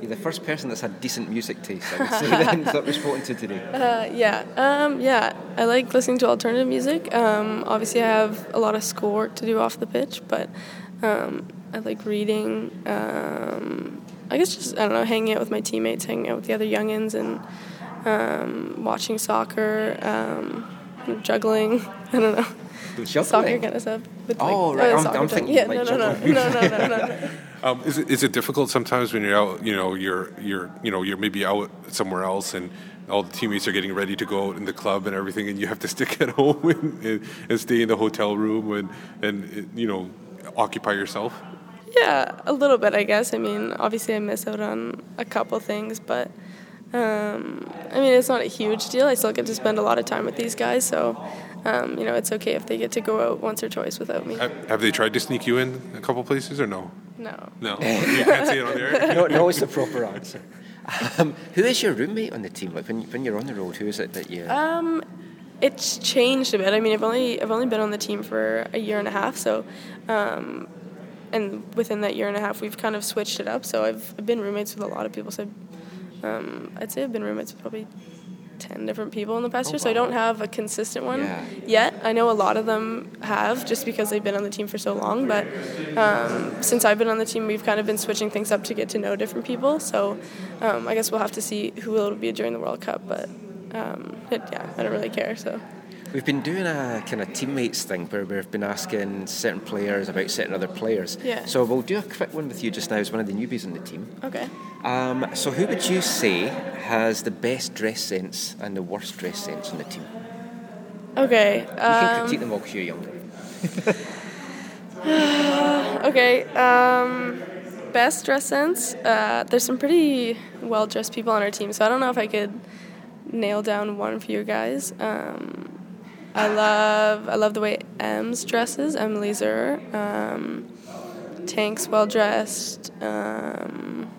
You're the first person that's had decent music taste, I would say, [laughs] then, that we've spoken to today. [laughs] Uh, yeah, um, yeah. I like listening to alternative music. Um, obviously, I have a lot of schoolwork to do off the pitch, but um, I like reading. Um, I guess just I don't know, hanging out with my teammates, hanging out with the other youngins, and um, watching soccer, um, juggling. [laughs] I don't know. Soccer Juggling? kind of stuff. With Oh, like, right, uh, I'm- I'm thinking Yeah, like no, no, no, juggling. no, no, no, no, no. [laughs] Um, is it is it difficult sometimes when you're out? You know, you're you're you know you're maybe out somewhere else and. All the teammates are getting ready to go out in the club and everything, and you have to [laughs] stick at home and, and, and stay in the hotel room and and you know occupy yourself. Yeah, a little bit, I guess. I mean, obviously, I miss out on a couple things, but um, I mean, it's not a huge deal. I still get to spend a lot of time with these guys, so um, you know, it's okay if they get to go out once or twice without me. Have, have they tried to sneak you in a couple places or no? No. No, [laughs] you can't say it on the air. no, no, it's the proper answer. Um, who is your roommate on the team? Like when, when you're on the road, who is it that you? Um, it's changed a bit. I mean, I've only I've only been on the team for a year and a half, so. Um, and within that year and a half, we've kind of switched it up. So I've, I've been roommates with a lot of people. So um, I'd say I've been roommates with probably 10 different people in the past year, so I don't have a consistent one Yeah. yet. I know a lot of them have just because they've been on the team for so long, but um, since I've been on the team, we've kind of been switching things up to get to know different people. So um, I guess we'll have to see who it'll be during the World Cup, but um, it, yeah, I don't really care. So We've been doing a kind of teammates thing where we've been asking certain players about certain other players. Yeah. So we'll do a quick one with you just now as one of the newbies on the team. okay. Um, so who would you say has the best dress sense and the worst dress sense on the team? Okay. You can Um, critique them all because you're younger. [laughs] Okay. Um, best dress sense. Uh, there's some pretty well dressed people on our team, so I don't know if I could nail down one for you guys. Um, I love I love the way Ems dresses. Emily Zur. Um, Tank's well dressed. Um,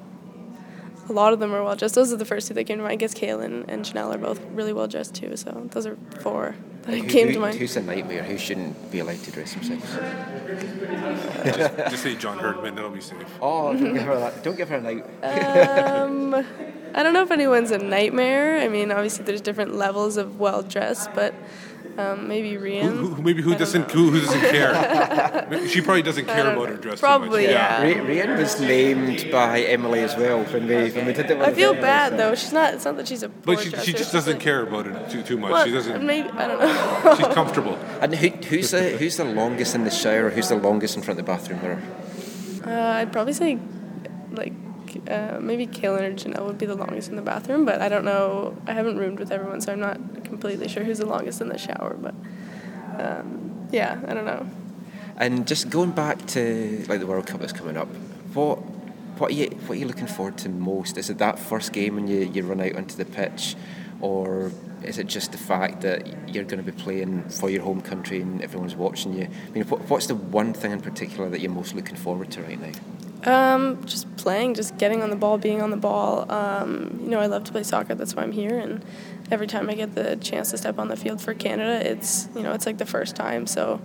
a lot of them are well dressed. Those are the first two that came to mind. I guess Kaylyn and Jonelle are both really well dressed too. So those are four that Who- came who- to mind. Who's a nightmare? Who shouldn't be allowed to dress themselves? Just say John Herdman, that'll be safe. Oh, don't give her that. Don't give her a night. Um, I don't know if anyone's a nightmare. I mean, obviously there's different levels of well dressed, but um, maybe Rhian. Who, who, maybe who doesn't who, who doesn't care? She probably doesn't care about know. her dress. Probably, too much. yeah. Ray, Rhian was named by Emily as well when we when we did it. I feel bad though. She's not. It's not that she's a poor But she, dresser. she just doesn't like- care about it too too much. Well, she doesn't. Maybe I don't [laughs] know. She's comfortable. And who, who's the who's the longest in the shower? Who's the longest in front of the bathroom mirror? Uh, I'd probably say like uh, maybe Kaylyn or Jonelle would be the longest in the bathroom, but I don't know. I haven't roomed with everyone, so I'm not completely sure who's the longest in the shower. But um, yeah, I don't know. And just going back to like the World Cup that's coming up, what what are you what are you looking forward to most? Is it that first game when you, you run out onto the pitch, or is it just the fact that you're going to be playing for your home country and everyone's watching you? I mean, what, what's the one thing in particular that you're most looking forward to right now? Um, just playing, just getting on the ball, being on the ball. Um, you know, I love to play soccer. That's why I'm here. And every time I get the chance to step on the field for Canada, it's you know, it's like the first time. So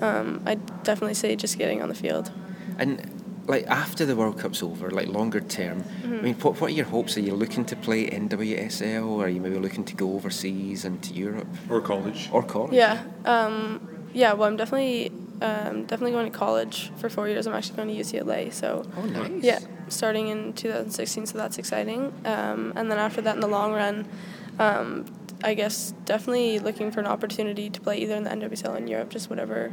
um, I definitely say just getting on the field. And like after the World Cup's over, like longer term, I mean, what, what are your hopes? Are you looking to play NWSL, or are you maybe looking to go overseas and to Europe Or college. or college? Yeah, um, yeah. Well, I'm definitely um, definitely going to college for four years. I'm actually going to UCLA. So Oh, nice. yeah, starting in 2016. So that's exciting. Um, and then after that, in the long run, um, I guess definitely looking for an opportunity to play either in the NWSL in Europe, just whatever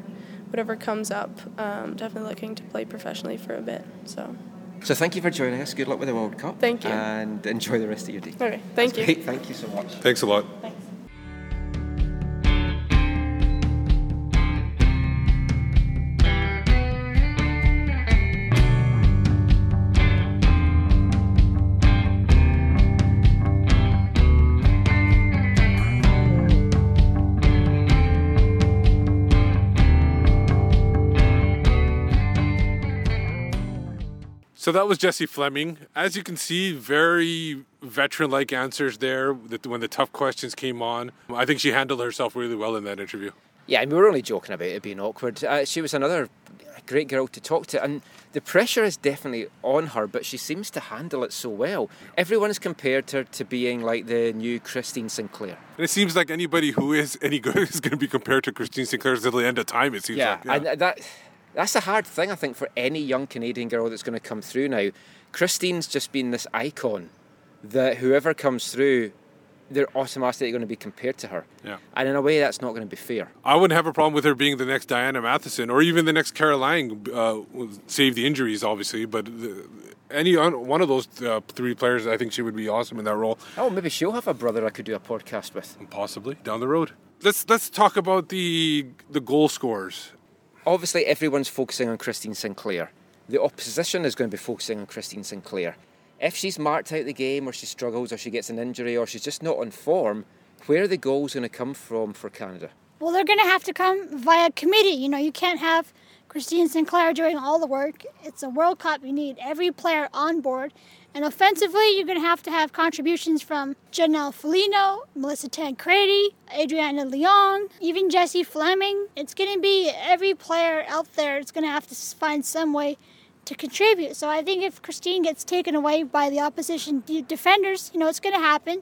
whatever comes up. Um, definitely looking to play professionally for a bit. So So thank you for joining us. Good luck with the World Cup. Thank you. And enjoy the rest of your day. okay, thank you. Great. Thank you so much. Thanks a lot. So that was Jessie Fleming. As you can see, very veteran-like answers there. When the tough questions came on, I think she handled herself really well in that interview. Yeah, and we were only joking about it being awkward. Uh, she was another great girl to talk to, and the pressure is definitely on her, but she seems to handle it so well. Everyone's compared her to being like the new Christine Sinclair. And it seems like anybody who is any good [laughs] is going to be compared to Christine Sinclair until the end of time. It seems Yeah, like. and that that's a hard thing I think for any young Canadian girl that's going to come through now. Christine's just been this icon that whoever comes through, they're automatically going to be compared to her. Yeah. And in a way, that's not going to be fair. I wouldn't have a problem with her being the next Diana Matheson or even the next Kara Lang, uh, save the injuries, obviously. But the, any one of those uh, three players, I think she would be awesome in that role. Oh, maybe she'll have a brother I could do a podcast with. Possibly down the road. Let's let's talk about the the goal scorers. Obviously, everyone's focusing on Christine Sinclair. The opposition is going to be focusing on Christine Sinclair. If she's marked out the game, or she struggles, or she gets an injury, or she's just not on form, where are the goals going to come from for Canada? Well, they're going to have to come via committee. You know, you can't have Christine Sinclair doing all the work. It's a World Cup. You need every player on board. And offensively, you're going to have to have contributions from Jonelle Filigno, Melissa Tancredi, Adriana Leon, even Jessie Fleming. It's going to be every player out there. It's going to have to find some way to contribute. So I think if Christine gets taken away by the opposition defenders, you know, it's going to happen.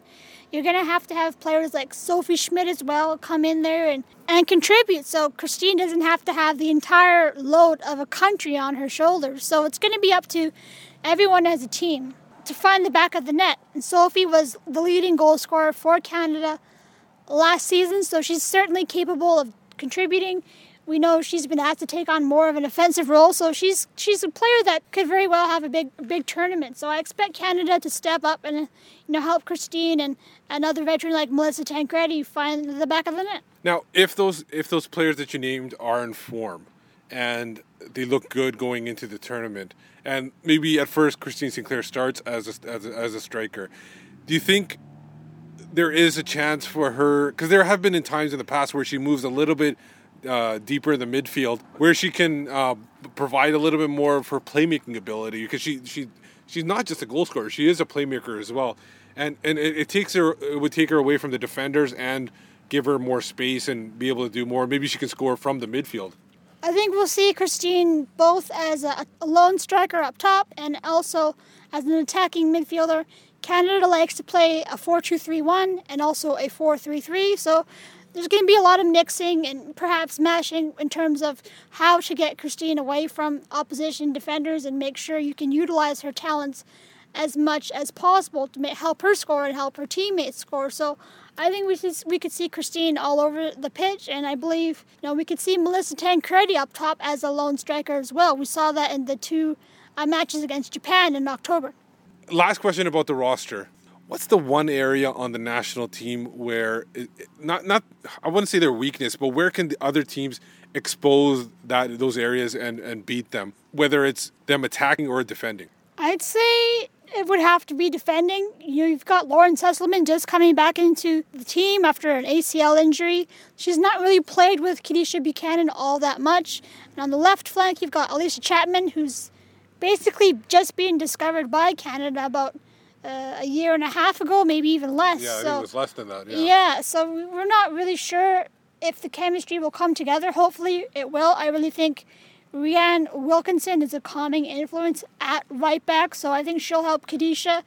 You're going to have to have players like Sophie Schmidt as well come in there and, and contribute. So Christine doesn't have to have the entire load of a country on her shoulders. So it's going to be up to everyone as a team to find the back of the net. And Sophie was the leading goal scorer for Canada last season, so she's certainly capable of contributing. We know she's been asked to take on more of an offensive role, so she's she's a player that could very well have a big big tournament. So I expect Canada to step up and you know help Christine and another veteran like Melissa Tancredi find the back of the net. Now, if those if those players that you named are in form and they look good going into the tournament, and maybe at first Christine Sinclair starts as a, as a, as a striker, do you think there is a chance for her? Because there have been in times in the past where she moves a little bit uh, deeper in the midfield, where she can uh, provide a little bit more of her playmaking ability. Because she she she's not just a goal scorer; she is a playmaker as well. And and it, it takes her it would take her away from the defenders and give her more space and be able to do more. Maybe she can score from the midfield. I think we'll see Christine both as a, a lone striker up top and also as an attacking midfielder. Canada likes to play a 4 2 3 1 and also a 4 3 3. So there's going to be a lot of mixing and perhaps mashing in terms of how to get Christine away from opposition defenders and make sure you can utilize her talents as much as possible to help her score and help her teammates score. So I think we could, we could see Christine all over the pitch, and I believe you know we could see Melissa Tancredi up top as a lone striker as well. We saw that in the two uh, matches against Japan in October. Last question about the roster. What's the one area on the national team where not not I wouldn't say their weakness, but where can the other teams expose that those areas and and beat them, whether it's them attacking or defending? I'd say it would have to be defending. You've got Lauren Sesselmann just coming back into the team after an ACL injury. She's not really played with Kadeisha Buchanan all that much. And on the left flank, you've got Allysha Chapman, who's basically just being discovered by Canada about uh, a year and a half ago, maybe even less. Yeah, I so, think it was less than that. Yeah. yeah, so we're not really sure if the chemistry will come together. Hopefully, it will. I really think Rhian Wilkinson is a calming influence at right back, so I think she'll help Kadeisha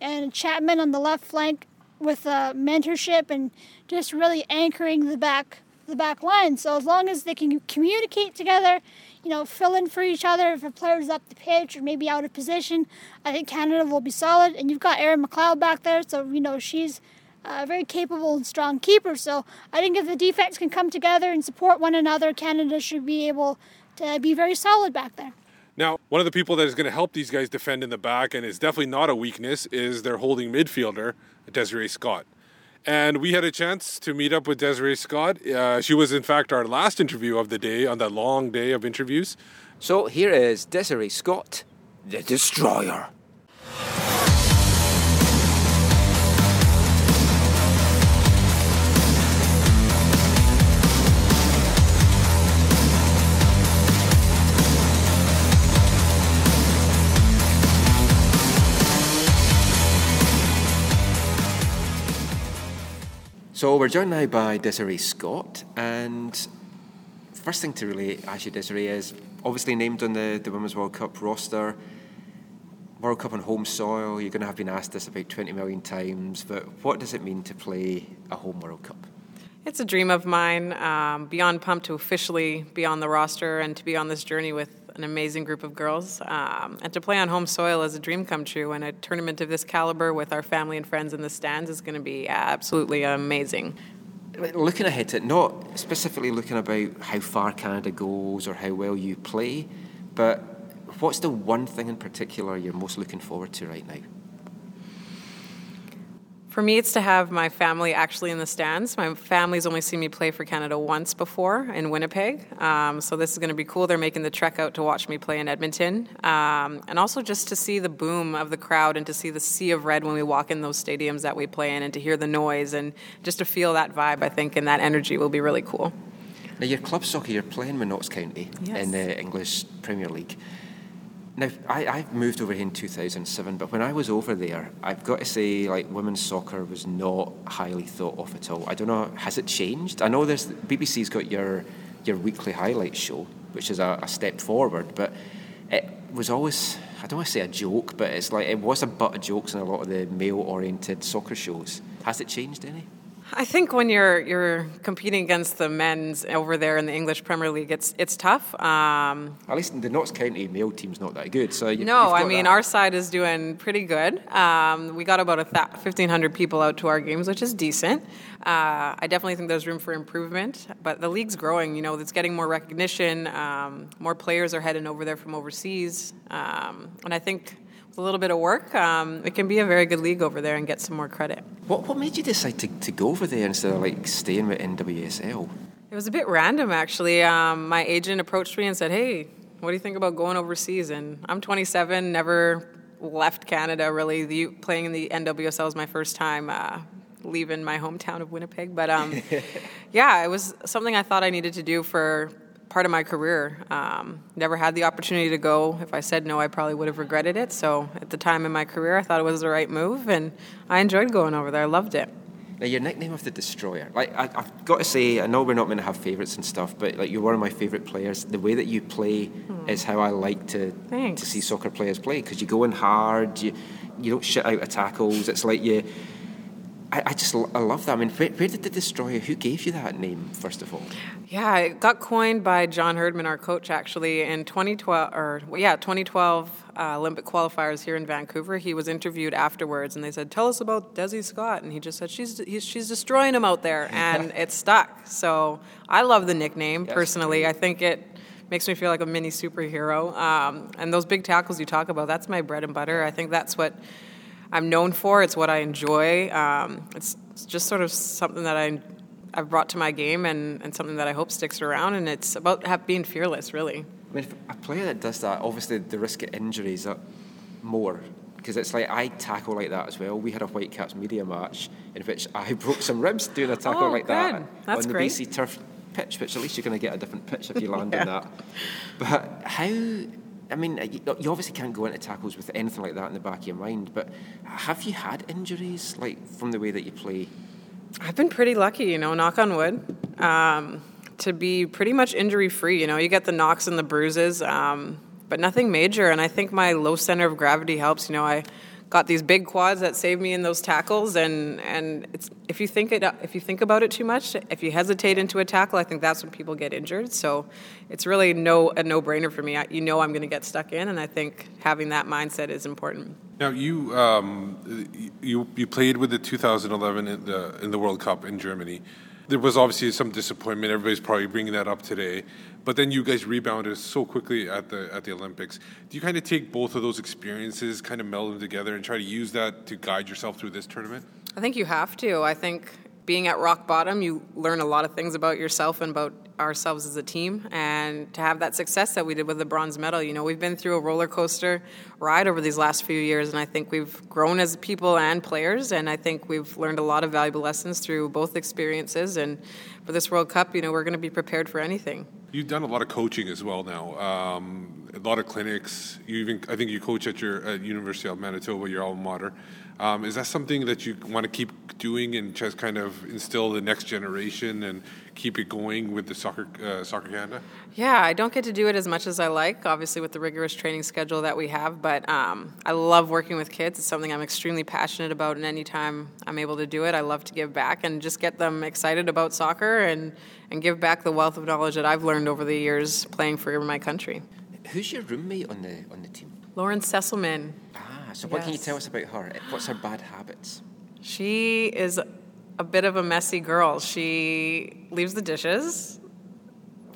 and Chapman on the left flank with uh, mentorship and just really anchoring the back the back line. So as long as they can communicate together, you know, fill in for each other if a player's up the pitch or maybe out of position, I think Canada will be solid. And you've got Erin McLeod back there, so you know she's uh, a very capable and strong keeper. So I think if the defense can come together and support one another, Canada should be able to be very solid back there. Now, one of the people that is going to help these guys defend in the back, and is definitely not a weakness, is their holding midfielder, Desiree Scott. And we had a chance to meet up with Desiree Scott. Uh, she was, in fact, our last interview of the day on that long day of interviews. So here is Desiree Scott, the Destroyer. So we're joined now by Desiree Scott, and first thing to really ask you, Desiree, is obviously named on the, the Women's World Cup roster. World Cup on home soil, you're going to have been asked this about 20 million times, but what does it mean to play a home World Cup? It's a dream of mine. Um, beyond pumped to officially be on the roster and to be on this journey with an amazing group of girls. Um, and to play on home soil is a dream come true. And a tournament of this caliber with our family and friends in the stands is going to be absolutely amazing. Looking ahead to it, not specifically looking about how far Canada goes or how well you play, but what's the one thing in particular you're most looking forward to right now? For me, it's to have my family actually in the stands. My family's only seen me play for Canada once before in Winnipeg, um, so this is going to be cool. They're making the trek out to watch me play in Edmonton, um, and also just to see the boom of the crowd and to see the sea of red when we walk in those stadiums that we play in, and to hear the noise and just to feel that vibe. I think and that energy will be really cool. Now, your club soccer, you're playing Notts County Yes. in the English Premier League. Now, I, I moved over here in 2007, but when I was over there, I've got to say, like, women's soccer was not highly thought of at all. I don't know, has it changed? I know there's BBC's got your your weekly highlights show, which is a, a step forward, but it, was always I don't want to say a joke, but it's like it was a butt of jokes in a lot of the male-oriented soccer shows. Has it changed any? I think when you're you're competing against the men's over there in the English Premier League, it's it's tough. Um, At least in the Notts County male team's not that good. So you, no, I mean that. our side is doing pretty good. Um, we got about a th- 1,500 people out to our games, which is decent. Uh, I definitely think there's room for improvement, but the league's growing. You know, it's getting more recognition. Um, more players are heading over there from overseas, um, and I think a little bit of work, um, it can be a very good league over there and get some more credit. What what made you decide to, to go over there instead of like staying with NWSL? It was a bit random, actually. Um, my agent approached me and said, "Hey, what do you think about going overseas?" And I'm 27, never left Canada really. The, playing in the NWSL was my first time uh, leaving my hometown of Winnipeg. But um, [laughs] yeah, it was something I thought I needed to do for part of my career. Um, never had the opportunity to go. If I said no, I probably would have regretted it. So at the time in my career, I thought it was the right move, and I enjoyed going over there. I loved it. Now your nickname of the Destroyer, like I, I've got to say, I know we're not meant to have favourites and stuff, but like you're one of my favourite players. The way that you play is how I like to Thanks. to see soccer players play because you go in hard, you you don't shit out of tackles. It's like you. I, I just I love that. I mean, where, where did the Destroyer? Who gave you that name first of all? Yeah, it got coined by John Herdman, our coach, actually in 2012 or yeah, 2012 uh, Olympic qualifiers here in Vancouver. He was interviewed afterwards, and they said, "Tell us about Desi Scott," and he just said, "She's he's, she's destroying him out there," [laughs] and it stuck. So I love the nickname Yes, personally. I think it makes me feel like a mini superhero. Um, and those big tackles you talk about, that's my bread and butter. I think that's what I'm known for. It's what I enjoy. Um, it's, it's just sort of something that I I've brought to my game and, and something that I hope sticks around. And it's about have, being fearless, really. I mean, if a player that does that, obviously the risk of injuries are more because it's like I tackle like that as well. We had a Whitecaps media match in which [laughs] I broke some ribs doing a tackle Oh, like that. That's on the. BC turf pitch, which at least you're going to get a different pitch if you [laughs] land on Yeah. that. But how? I mean, you obviously can't go into tackles with anything like that in the back of your mind. But have you had injuries like from the way that you play? I've been pretty lucky, you know, knock on wood, um, to be pretty much injury free. You know, you get the knocks and the bruises, um, but nothing major. And I think my low center of gravity helps. You know, I got these big quads that saved me in those tackles, and and if you think it if you think about it too much, if you hesitate into a tackle, I think that's when people get injured. So it's really no a no brainer for me. I, you know, I'm going to get stuck in, and I think having that mindset is important. Now you um, you you played with the 2011 in the in the World Cup in Germany. There was obviously some disappointment. Everybody's probably bringing that up today, but then you guys rebounded so quickly at the at the Olympics. Do you kind of take both of those experiences, kind of meld them together, and try to use that to guide yourself through this tournament? I think you have to. I think being at rock bottom, you learn a lot of things about yourself and about ourselves as a team. And to have that success that we did with the bronze medal, you know, we've been through a roller coaster ride over these last few years, and I think we've grown as people and players. And I think we've learned a lot of valuable lessons through both experiences. And for this World Cup, you know, we're going to be prepared for anything. You've done a lot of coaching as well now. Um, a lot of clinics. You even, I think, you coach at your at University of Manitoba, your alma mater. Um, is that something that you want to keep doing and just kind of instill the next generation and keep it going with the soccer uh, soccer Canada? Yeah, I don't get to do it as much as I like, obviously, with the rigorous training schedule that we have, but um, I love working with kids. It's something I'm extremely passionate about, and anytime I'm able to do it, I love to give back and just get them excited about soccer and, and give back the wealth of knowledge that I've learned over the years playing for my country. Who's your roommate on the on the team? Lauren Sesselmann, Ah, so what can you tell us about her? What's her bad habits? she is a bit of a messy girl. She leaves the dishes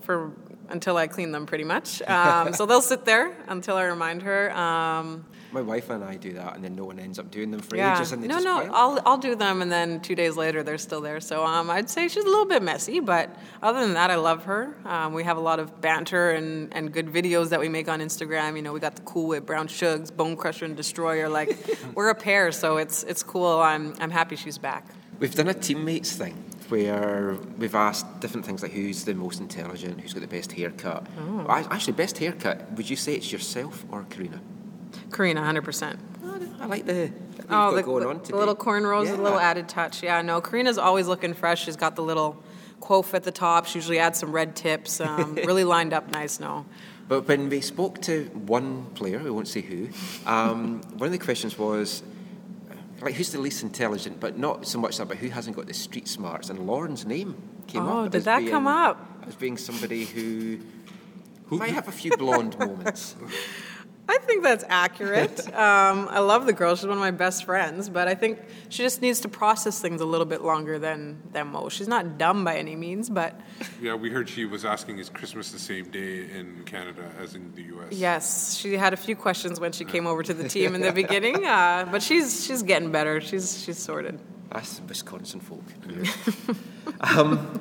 for until I clean them, pretty much. [laughs] Um, so they'll sit there until I remind her. Um, My wife and I do that, and then no one ends up doing them for yeah. ages, and they no, just no. I'll I'll do them, and then two days later they're still there. So um, I'd say she's a little bit messy, but other than that, I love her. Um, we have a lot of banter and, and good videos that we make on Instagram. You know, we got the Cool Whip, Brown Shugs, Bone Crusher, and Destroyer. Like [laughs] we're a pair, so it's it's cool. I'm I'm happy she's back. We've done a teammates thing where we've asked different things like who's the most intelligent, who's got the best haircut. Oh. Actually, best haircut. Would you say it's yourself or Karina? Karina, hundred percent. I like the. Oh, the, going on the little cornrows, Yeah. a little added touch. Yeah, no, Karina's always looking fresh. She's got the little quof at the top. She usually adds some red tips. Um, [laughs] really lined up nice. No, But when we spoke to one player, we won't say who, um, one of the questions was, like, who's the least intelligent, but not so much that, but who hasn't got the street smarts? And Lauren's name came up. Oh, did that being- come up? As being somebody who, might have a few blonde moments. [laughs] I think that's accurate. [laughs] um, I love the girl. She's one of my best friends, but I think she just needs to process things a little bit longer than, than most. She's not dumb by any means, but [laughs] Yeah, we heard she was asking, is Christmas the same day in Canada as in the US? yes, she had a few questions when she came over to the team in the [laughs] beginning. Uh, but she's she's getting better. She's she's sorted. That's Wisconsin folk. um,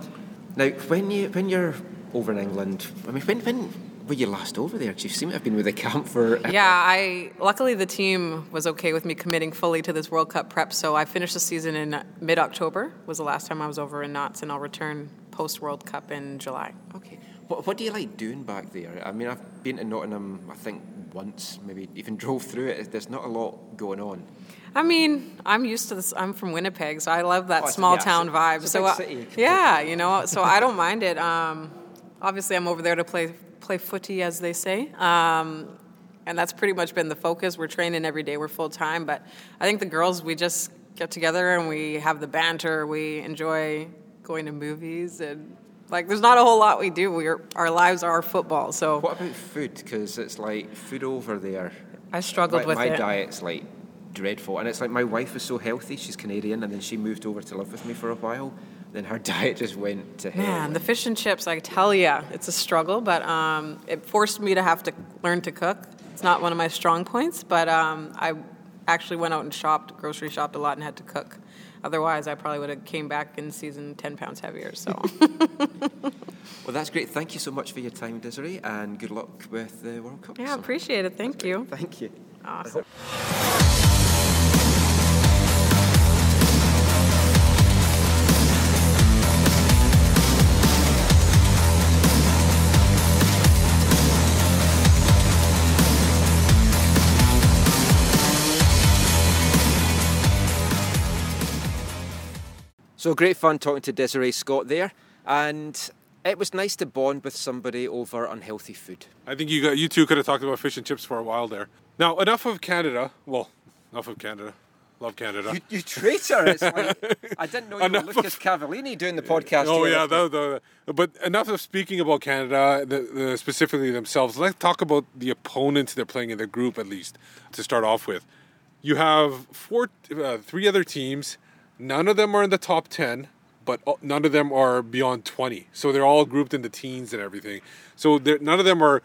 now, when you when you're over in England, I mean, when when were you last over there? 'Cause you seem to have been with the camp for. Yeah, I luckily the team was okay with me committing fully to this World Cup prep. So I finished the season in mid October. Was the last time I was over in Notts, and I'll return post World Cup in July. Okay. What, what do you like doing back there? I mean, I've been to Nottingham, I think, once, maybe even [laughs] drove through it. There's not a lot going on. I mean, I'm used to this. I'm from Winnipeg, so I love that Oh, small yeah, town vibe. so uh, city. yeah, you know, so I don't mind it. Um, obviously, I'm over there to play play footy, as they say. Um, and that's pretty much been the focus. We're training every day. We're full time, but I think the girls we just get together and we have the banter. We enjoy going to movies and like there's not a whole lot we do. We're our lives are football. So What about food? Because it's like food over there. I struggled Like, with my it. diet's like dreadful, and it's like my wife was so healthy. She's Canadian, and then she moved over to live with me for a while. Then her [laughs] diet just went to hell. Man, the fish and chips, I tell ya, it's a struggle, but um, it forced me to have to learn to cook. It's not one of my strong points, but um, I actually went out and shopped, grocery shopped a lot, and had to cook. Otherwise, I probably would have came back in season 10 pounds heavier, so. [laughs] [laughs] Well, that's great. Thank you so much for your time, Desiree, and good luck with the World Cup. yeah, appreciate it. Thank you. Thank you. Awesome. So great fun talking to Desiree Scott there, and it was nice to bond with somebody over unhealthy food. I think you got you two could have talked about fish and chips for a while there. Now, enough of Canada. Well, enough of Canada. Love Canada. You, you traitor! It's [laughs] like I didn't know you were Enough Lucas Cavallini doing the podcast. Oh yeah, the, the, but enough of speaking about Canada, the, the, specifically themselves. Let's talk about the opponents they're playing in their group at least to start off with. You have four, uh, three other teams. None of them are in the top ten, but none of them are beyond twenty. So they're all grouped into teens and everything. So none of them are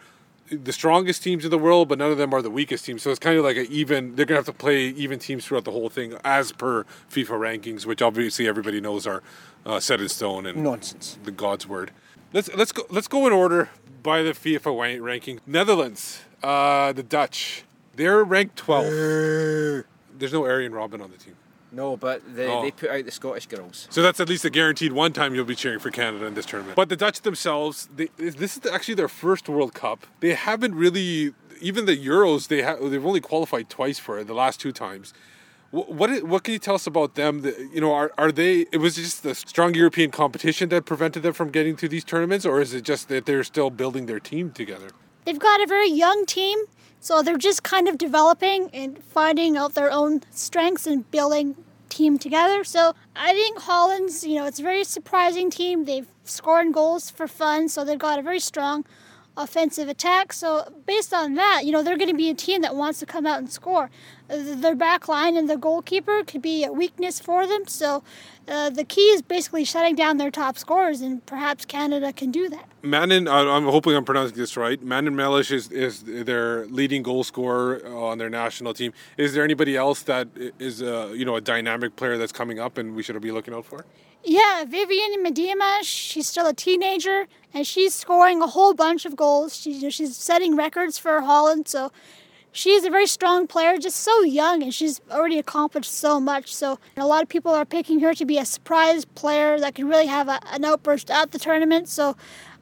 the strongest teams in the world, but none of them are the weakest teams. So it's kind of like an even. They're gonna have to play even teams throughout the whole thing, as per FIFA rankings, which obviously everybody knows are uh, set in stone and Nonsense. the God's word. Let's let's go let's go in order by the FIFA ranking. Netherlands, uh, the Dutch, they're ranked 12. There's no Arjen Robben on the team. No, but they, Oh. they put out the Scottish girls. So that's at least a guaranteed one time you'll be cheering for Canada in this tournament. But the Dutch themselves, they, this is actually their first World Cup. They haven't really, even the Euros, they ha- they've only qualified twice for it, the last two times. What, what what can you tell us about them? That, you know, are, are they? It was just the strong European competition that prevented them from getting to these tournaments, or is it just that they're still building their team together? They've got a very young team, so they're just kind of developing and finding out their own strengths and building team together. So I think Holland's, you know, it's a very surprising team. They've scored goals for fun, so they've got a very strong offensive attack. So based on that, you know, they're going to be a team that wants to come out and score. Their back line and the goalkeeper could be a weakness for them. So uh, the key is basically shutting down their top scorers, and perhaps Canada can do that. Manon, I'm hoping I'm pronouncing this right. Manon Melish is, is their leading goal scorer on their national team. Is there anybody else that is uh, you know a dynamic player that's coming up and we should be looking out for? Yeah, Vivianne Miedema, she's still a teenager and she's scoring a whole bunch of goals. She's, she's setting records for Holland, so she's a very strong player, just so young, and she's already accomplished so much. So a lot of people are picking her to be a surprise player that can really have a, an outburst at the tournament. So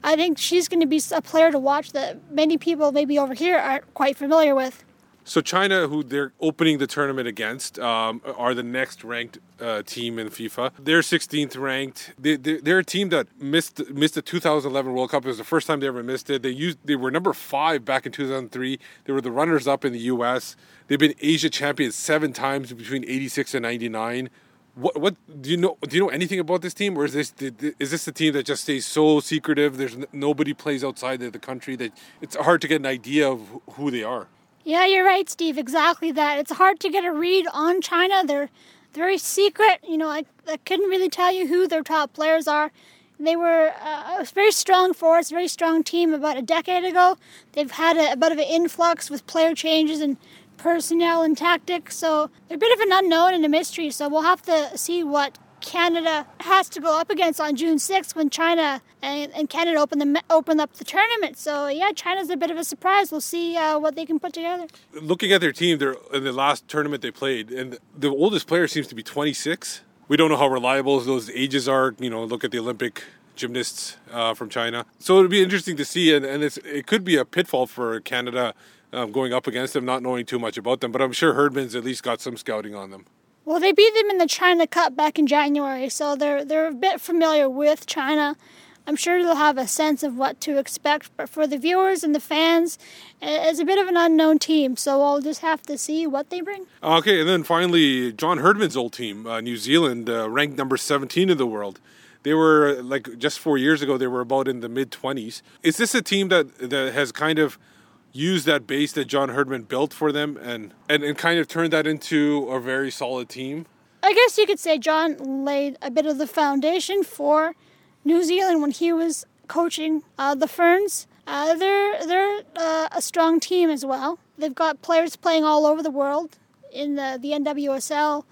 I think she's going to be a player to watch that many people maybe over here aren't quite familiar with. So China, who they're opening the tournament against, um, are the next ranked uh, team in FIFA. They're 16th ranked. They, they, they're a team that missed missed the 2011 World Cup. It was the first time they ever missed it. They used they were number five back in 2003. They were the runners up in the U.S. They've been Asia champions seven times between 86 and 99. What what do you know? Do you know anything about this team, or is this is this the team that just stays so secretive? There's nobody plays outside of the country that it's hard to get an idea of who they are. Yeah, you're right, Steve. Exactly that. It's hard to get a read on China. They're very secret. You know, I, I couldn't really tell you who their top players are. They were uh, a very strong force, very strong team about a decade ago. They've had a, a bit of an influx with player changes and personnel and tactics, so they're a bit of an unknown and a mystery. So we'll have to see what Canada has to go up against on June 6th when China and, and Canada open the open up the tournament. So yeah, China's a bit of a surprise. We'll see uh, what they can put together. Looking at their team, they're in the last tournament they played, and the oldest player seems to be 26. We don't know how reliable those ages are. You know, look at the Olympic gymnasts uh, from China. So it'll be interesting to see, and, and it could be a pitfall for Canada um, going up against them, not knowing too much about them. But I'm sure Herdman's at least got some scouting on them. Well, they beat them in the China Cup back in January, so they're they're a bit familiar with China. I'm sure they'll have a sense of what to expect, but for the viewers and the fans, it's a bit of an unknown team. So we'll just have to see what they bring. Okay, and then finally, John Herdman's old team, uh, New Zealand, uh, ranked number 17 in the world. They were like just four years ago. They were about in the mid 20s. Is this a team that that has kind of used that base that John Herdman built for them and, and, and kind of turned that into a very solid team? I guess you could say John laid a bit of the foundation for New Zealand when he was coaching uh, the Ferns. Uh, they're they're uh, a strong team as well. They've got players playing all over the world in the, the NWSL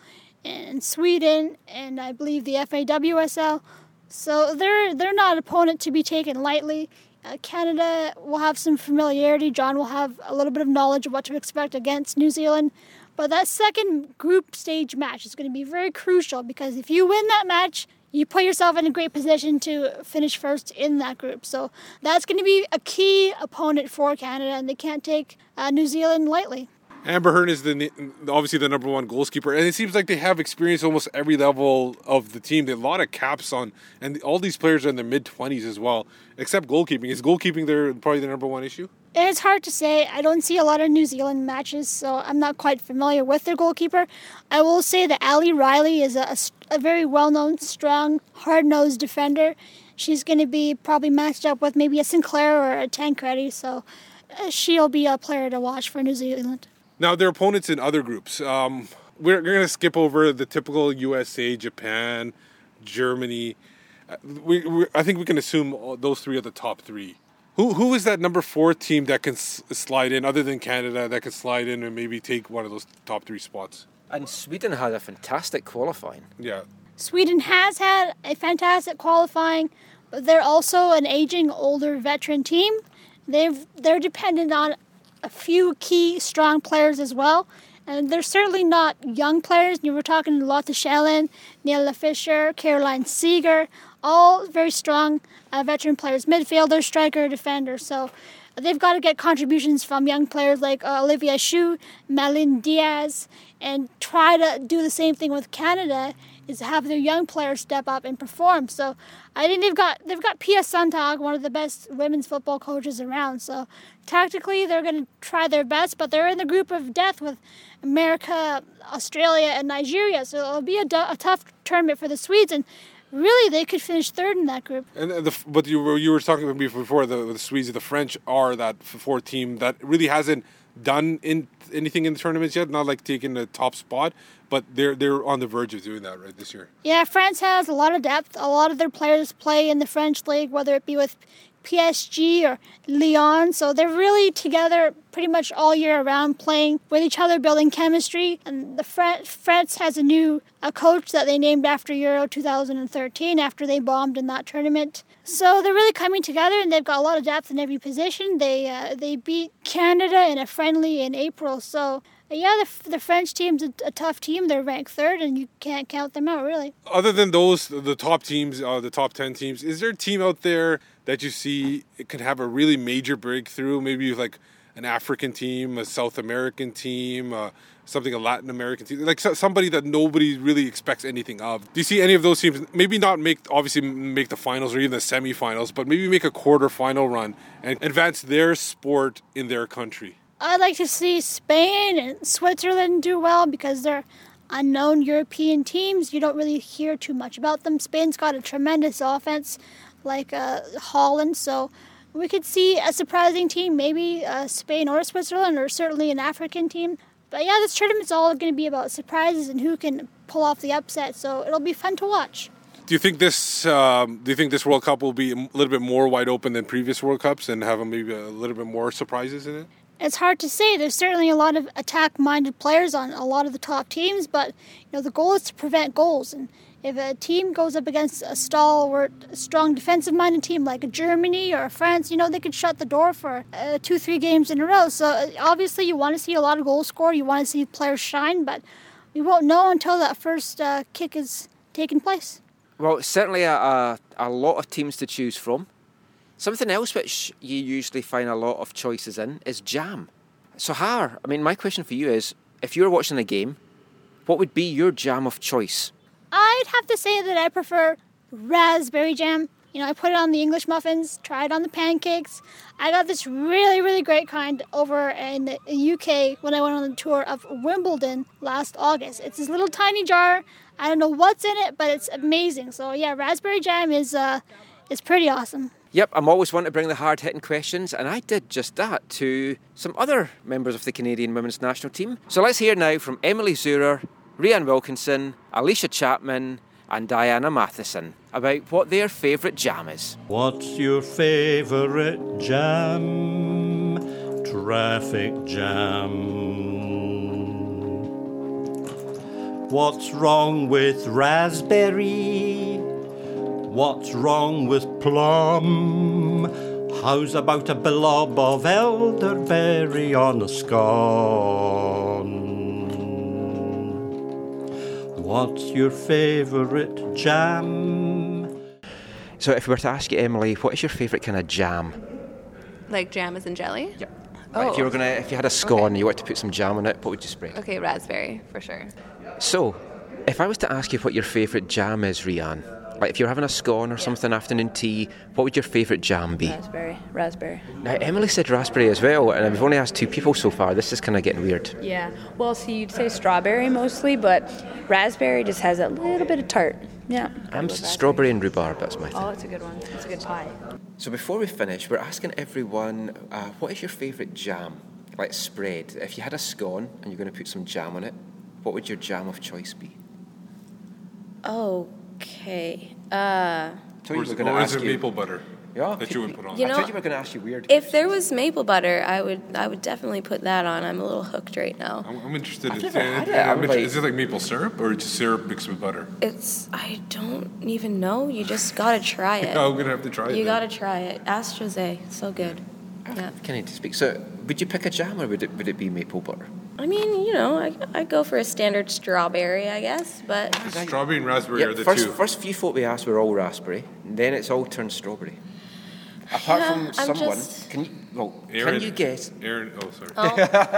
and Sweden and I believe the FAWSL. So they're they're not an opponent to be taken lightly. Uh, Canada will have some familiarity. John will have a little bit of knowledge of what to expect against New Zealand. But that second group stage match is going to be very crucial because if you win that match, you put yourself in a great position to finish first in that group. So that's going to be a key opponent for Canada, and they can't take uh, New Zealand lightly. Amber Hearn is the obviously the number one goalkeeper, and it seems like they have experience almost every level of the team. They have a lot of caps on, and all these players are in their mid twenties as well. Except goalkeeping, is goalkeeping their probably the number one issue? It's hard to say. I don't see a lot of New Zealand matches, so I'm not quite familiar with their goalkeeper. I will say that Ali Riley is a, a, very well known, strong, hard nosed defender. She's going to be probably matched up with maybe a Sinclair or a Tancredi, so uh, she'll be a player to watch for New Zealand. Now, their opponents in other groups. Um, we're, going to skip over the typical USA, Japan, Germany. Uh, we, we, I think we can assume those three are the top three. Who who is that number four team that can s- slide in, other than Canada, that can slide in and maybe take one of those top three spots? And Sweden had a fantastic qualifying. Yeah. Sweden has had a fantastic qualifying, but they're also an aging, older veteran team. They've they're dependent on a few key strong players as well. And they're certainly not young players. You were talking Lotta Schelin, Nilla Fischer, Caroline Seger, all very strong uh, veteran players, midfielder, striker, defender. So they've got to get contributions from young players like uh, Olivia Schough, Malin Diaz, and try to do the same thing with Canada is have their young players step up and perform. So I think they've got they've got Pia Sundhage, one of the best women's football coaches around. So tactically, they're going to try their best, but they're in the group of death with America, Australia, and Nigeria. So it'll be a, a tough tournament for the Swedes, and really they could finish third in that group. And the, but you were you were talking about before the, the Swedes, the French are that fourth team that really hasn't done in anything in the tournaments yet, not like taking the top spot, but they're they're on the verge of doing that right this year. Yeah, France has a lot of depth. A lot of their players play in the French league, whether it be with PSG or Lyon. So they're really together pretty much all year around, playing with each other, building chemistry. And the Fran- France has a new a coach that they named after Euro 2013 after they bombed in that tournament. So they're really coming together, and they've got a lot of depth in every position. They uh, they beat Canada in a friendly in April. So yeah, the, the French team's a, a, tough team. They're ranked third, and you can't count them out, really. Other than those, the top teams, uh, the top 10 teams, is there a team out there that you see it could have a really major breakthrough? Maybe like an African team, a South American team, uh, something a Latin American team, like so, somebody that nobody really expects anything of. Do you see any of those teams? Maybe not make obviously make the finals or even the semifinals, but maybe make a quarterfinal run and advance their sport in their country. I'd like to see Spain and Switzerland do well because they're unknown European teams. You don't really hear too much about them. Spain's got a tremendous offense, like uh, Holland, so we could see a surprising team, maybe uh, Spain or Switzerland, or certainly an African team. But yeah, this tournament's all going to be about surprises and who can pull off the upset. So it'll be fun to watch. Do you think this? Um, do you think this World Cup will be a little bit more wide open than previous World Cups and have maybe a little bit more surprises in it? It's hard to say. There's certainly a lot of attack-minded players on a lot of the top teams, but you know the goal is to prevent goals. And if a team goes up against a stalwart, strong defensive-minded team like Germany or France, you know they could shut the door for uh, two, three games in a row. So uh, obviously, you want to see a lot of goals scored. You want to see players shine, but we won't know until that first uh, kick is taken place. Well, certainly a, a, a lot of teams to choose from. Something else which you usually find a lot of choices in is jam. So, Har, I mean, my question for you is if you were watching a game, what would be your jam of choice? I'd have to say that I prefer raspberry jam. You know, I put it on the English muffins, try it on the pancakes. I got this really, really great kind over in the UK when I went on the tour of Wimbledon last August. It's this little tiny jar. I don't know what's in it, but it's amazing. So yeah, raspberry jam is uh, is pretty awesome. Yep, I'm always one to bring the hard hitting questions, and I did just that to some other members of the Canadian women's national team. So let's hear now from Emily Zurrer, Rhian Wilkinson, Allysha Chapman, and Diana Matheson about what their favourite jam is. What's your favourite jam? Traffic jam. What's wrong with raspberry? What's wrong with plum? How's about a blob of elderberry on a scone? What's your favourite jam? So, if we were to ask you, Emily, what is your favourite kind of jam? Like jam as in jelly? Yep. Oh. If you were gonna, if you had a scone and you wanted to put some jam on it, what would you spread? Okay, raspberry for sure. So, if I was to ask you what your favourite jam is, Rhian, like if you're having a scone or something afternoon tea, what would your favourite jam be? Raspberry. Raspberry. Now, Emily said raspberry as well, and we've only asked two people so far. This is kind of getting weird. Yeah. Well, see, you'd say strawberry mostly, but raspberry just has a little bit of tart. Yeah. I'm strawberry and rhubarb. That's my thing. Oh, it's a good one. It's a good pie. So before we finish, we're asking everyone, uh, what is your favourite jam, like spread? If you had a scone and you're going to put some jam on it, what would your jam of choice be? Okay. Uh, So you Or is- going to or is ask it you. maple butter Yeah. that you would put on? You I know, thought you were going to ask you weird. if there was maple butter, I would I would definitely put that on. I'm a little hooked right now. I'm, I'm interested. I've in, never had it. I'm I'm inter- like- is it like maple syrup or just syrup mixed with butter? It's I don't even know. You just gotta try [laughs] it. Oh, I'm gonna have to try it. You then. gotta try it. Ask Jose. So good. Yeah. Can I speak? So, would you pick a jam or would it would it be maple butter? I mean, you know, I I go for a standard strawberry, I guess, but Strawberry and raspberry Yeah, are the first, two. first few folk we asked were all raspberry, and then it's all turned strawberry. Apart Yeah, from I'm someone, just- can you well, Erin, can you guess? Erin, oh sorry. oh,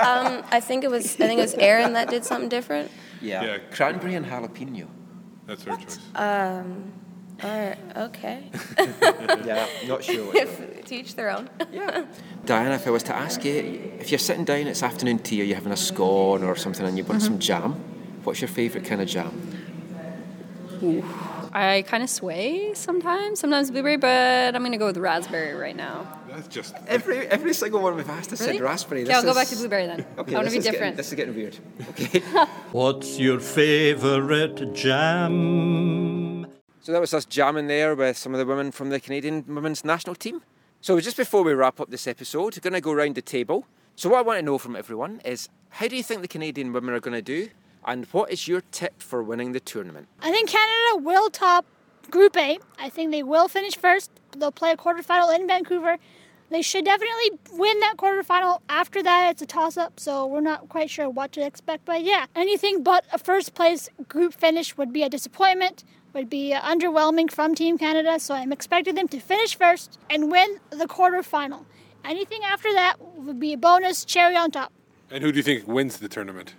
um, I think it was I think it was Erin that did something different. Yeah, Yeah. cranberry and jalapeno. That's her choice. Um, all right, okay. [laughs] yeah, not sure. Which [laughs] if, to each their own. Yeah. [laughs] Diana, if I was to ask you, if you're sitting down, it's afternoon tea, or you're having a scone or something, and you want some mm-hmm. jam, what's your favourite kind of jam? I kind of sway sometimes. Sometimes blueberry, but I'm going to go with raspberry right now. That's just Every every single one we've asked has Really? said raspberry. Okay, I'll This go back to blueberry then. Okay, I want to be is getting- different. this is getting weird. Okay. What's your favourite jam? So that was us jamming there with some of the women from the Canadian women's national team. So just before we wrap up this episode, we're going to go round the table. So what I want to know from everyone is how do you think the Canadian women are going to do, and what is your tip for winning the tournament? I think Canada will top Group A. I think they will finish first. They'll play a quarterfinal in Vancouver. They should definitely win that quarterfinal. After that, it's a toss up, so we're not quite sure what to expect. But yeah, anything but a first place group finish would be a disappointment, would be uh, underwhelming from Team Canada. So I'm expecting them to finish first and win the quarterfinal. Anything after that would be a bonus cherry on top. And who do you think wins the tournament?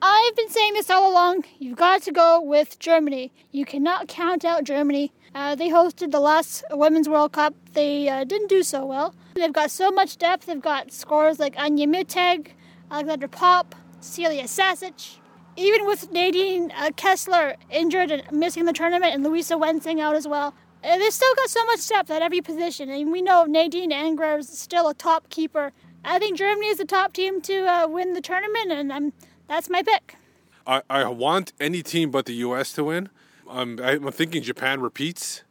I've been saying this all along. You've got to go with Germany. You cannot count out Germany. Uh, they hosted the last Women's World Cup. They uh, didn't do so well. They've got so much depth. They've got scorers like Anja Mittag, Alexandra Popp, Celia Sasic. Even with Nadine uh, Kessler injured and missing the tournament, and Luisa Wensing out as well, uh, they've still got so much depth at every position. And we know Nadine Angerer is still a top keeper. I think Germany is the top team to uh, win the tournament, and I'm, that's my pick. I, I want any team but the U.S. to win. I'm, I'm thinking Japan repeats,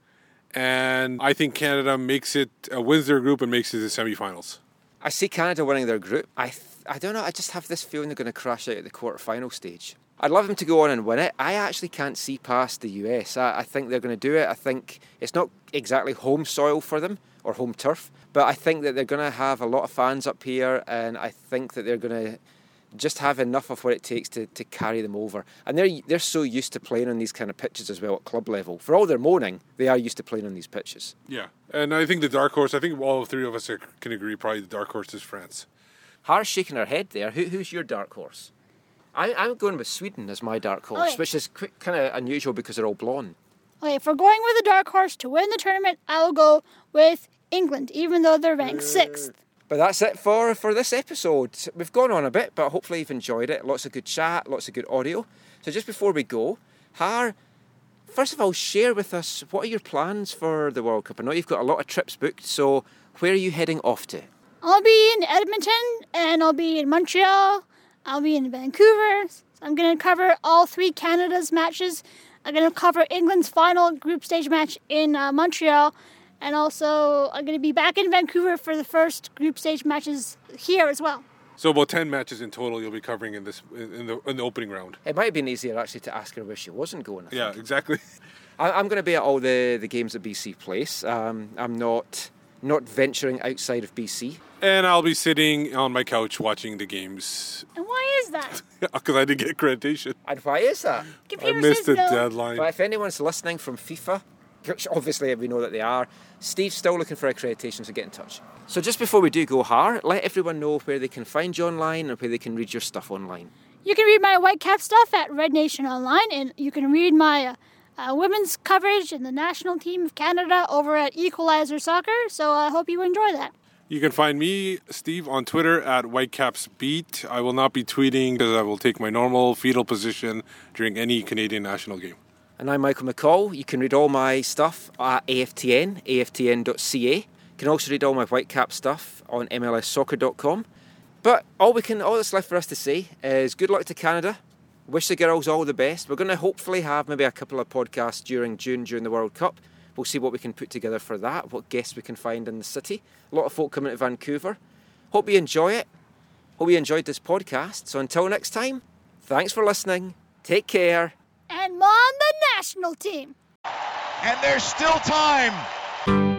and I think Canada makes it uh, wins their group and makes it to the semifinals. I see Canada winning their group. I th- I don't know. I just have this feeling they're going to crash out at the quarter-final stage. I'd love them to go on and win it. I actually can't see past the US. I, I think they're going to do it. I think it's not exactly home soil for them or home turf, but I think that they're going to have a lot of fans up here, and I think that they're going to just have enough of what it takes to, to carry them over. And they're they're so used to playing on these kind of pitches as well at club level. For all their moaning, they are used to playing on these pitches. Yeah, and I think the dark horse. I think all three of us are, can agree. Probably the dark horse is France. Hara's shaking her head there. Who, who's your dark horse? I, I'm going with Sweden as my dark horse, Okay. which is kind of unusual because they're all blonde. Okay, if we're going with a dark horse to win the tournament, I will go with England, even though they're ranked uh, sixth. But that's it for, for this episode. We've gone on a bit, but hopefully you've enjoyed it. Lots of good chat, lots of good audio. So just before we go, Har, first of all, share with us what are your plans for the World Cup? I know you've got a lot of trips booked, so where are you heading off to? I'll be in Edmonton and I'll be in Montreal. I'll be in Vancouver. I'm going to cover all three Canada's matches. I'm going to cover England's final group stage match in uh, Montreal. And also, I'm going to be back in Vancouver for the first group stage matches here as well. So about ten matches in total you'll be covering in this in the in the opening round. It might have been easier actually to ask her where she wasn't going. I Yeah, think. exactly. [laughs] I, I'm going to be at all the, the games at BC Place. Um, I'm not not venturing outside of BC. And I'll be sitting on my couch watching the games And why is that? [laughs] because I didn't get accreditation. And why is that? I missed the deadline. But if anyone's listening from FIFA, which obviously we know that they are, Steve's still looking for accreditation, so get in touch. So just before we do go hard, let everyone know where they can find you online and where they can read your stuff online. You can read my Whitecap stuff at Red Nation Online, and you can read my uh, uh, women's coverage in the national team of Canada over at Equalizer Soccer. So I hope you enjoy that. You can find me, Steve, on Twitter at WhitecapsBeat. I will not be tweeting because I will take my normal fetal position during any Canadian national game. And I'm Michael McColl. You can read all my stuff at AFTN, aftn.ca. You can also read all my Whitecap stuff on MLSsoccer.com. But all we can, all that's left for us to say is good luck to Canada. Wish the girls all the best. We're going to hopefully have maybe a couple of podcasts during June during the World Cup. We'll see what we can put together for that, what guests we can find in the city. A lot of folk coming to Vancouver. Hope you enjoy it. Hope you enjoyed this podcast. So until next time, thanks for listening. Take care. And on the national team. And there's still time.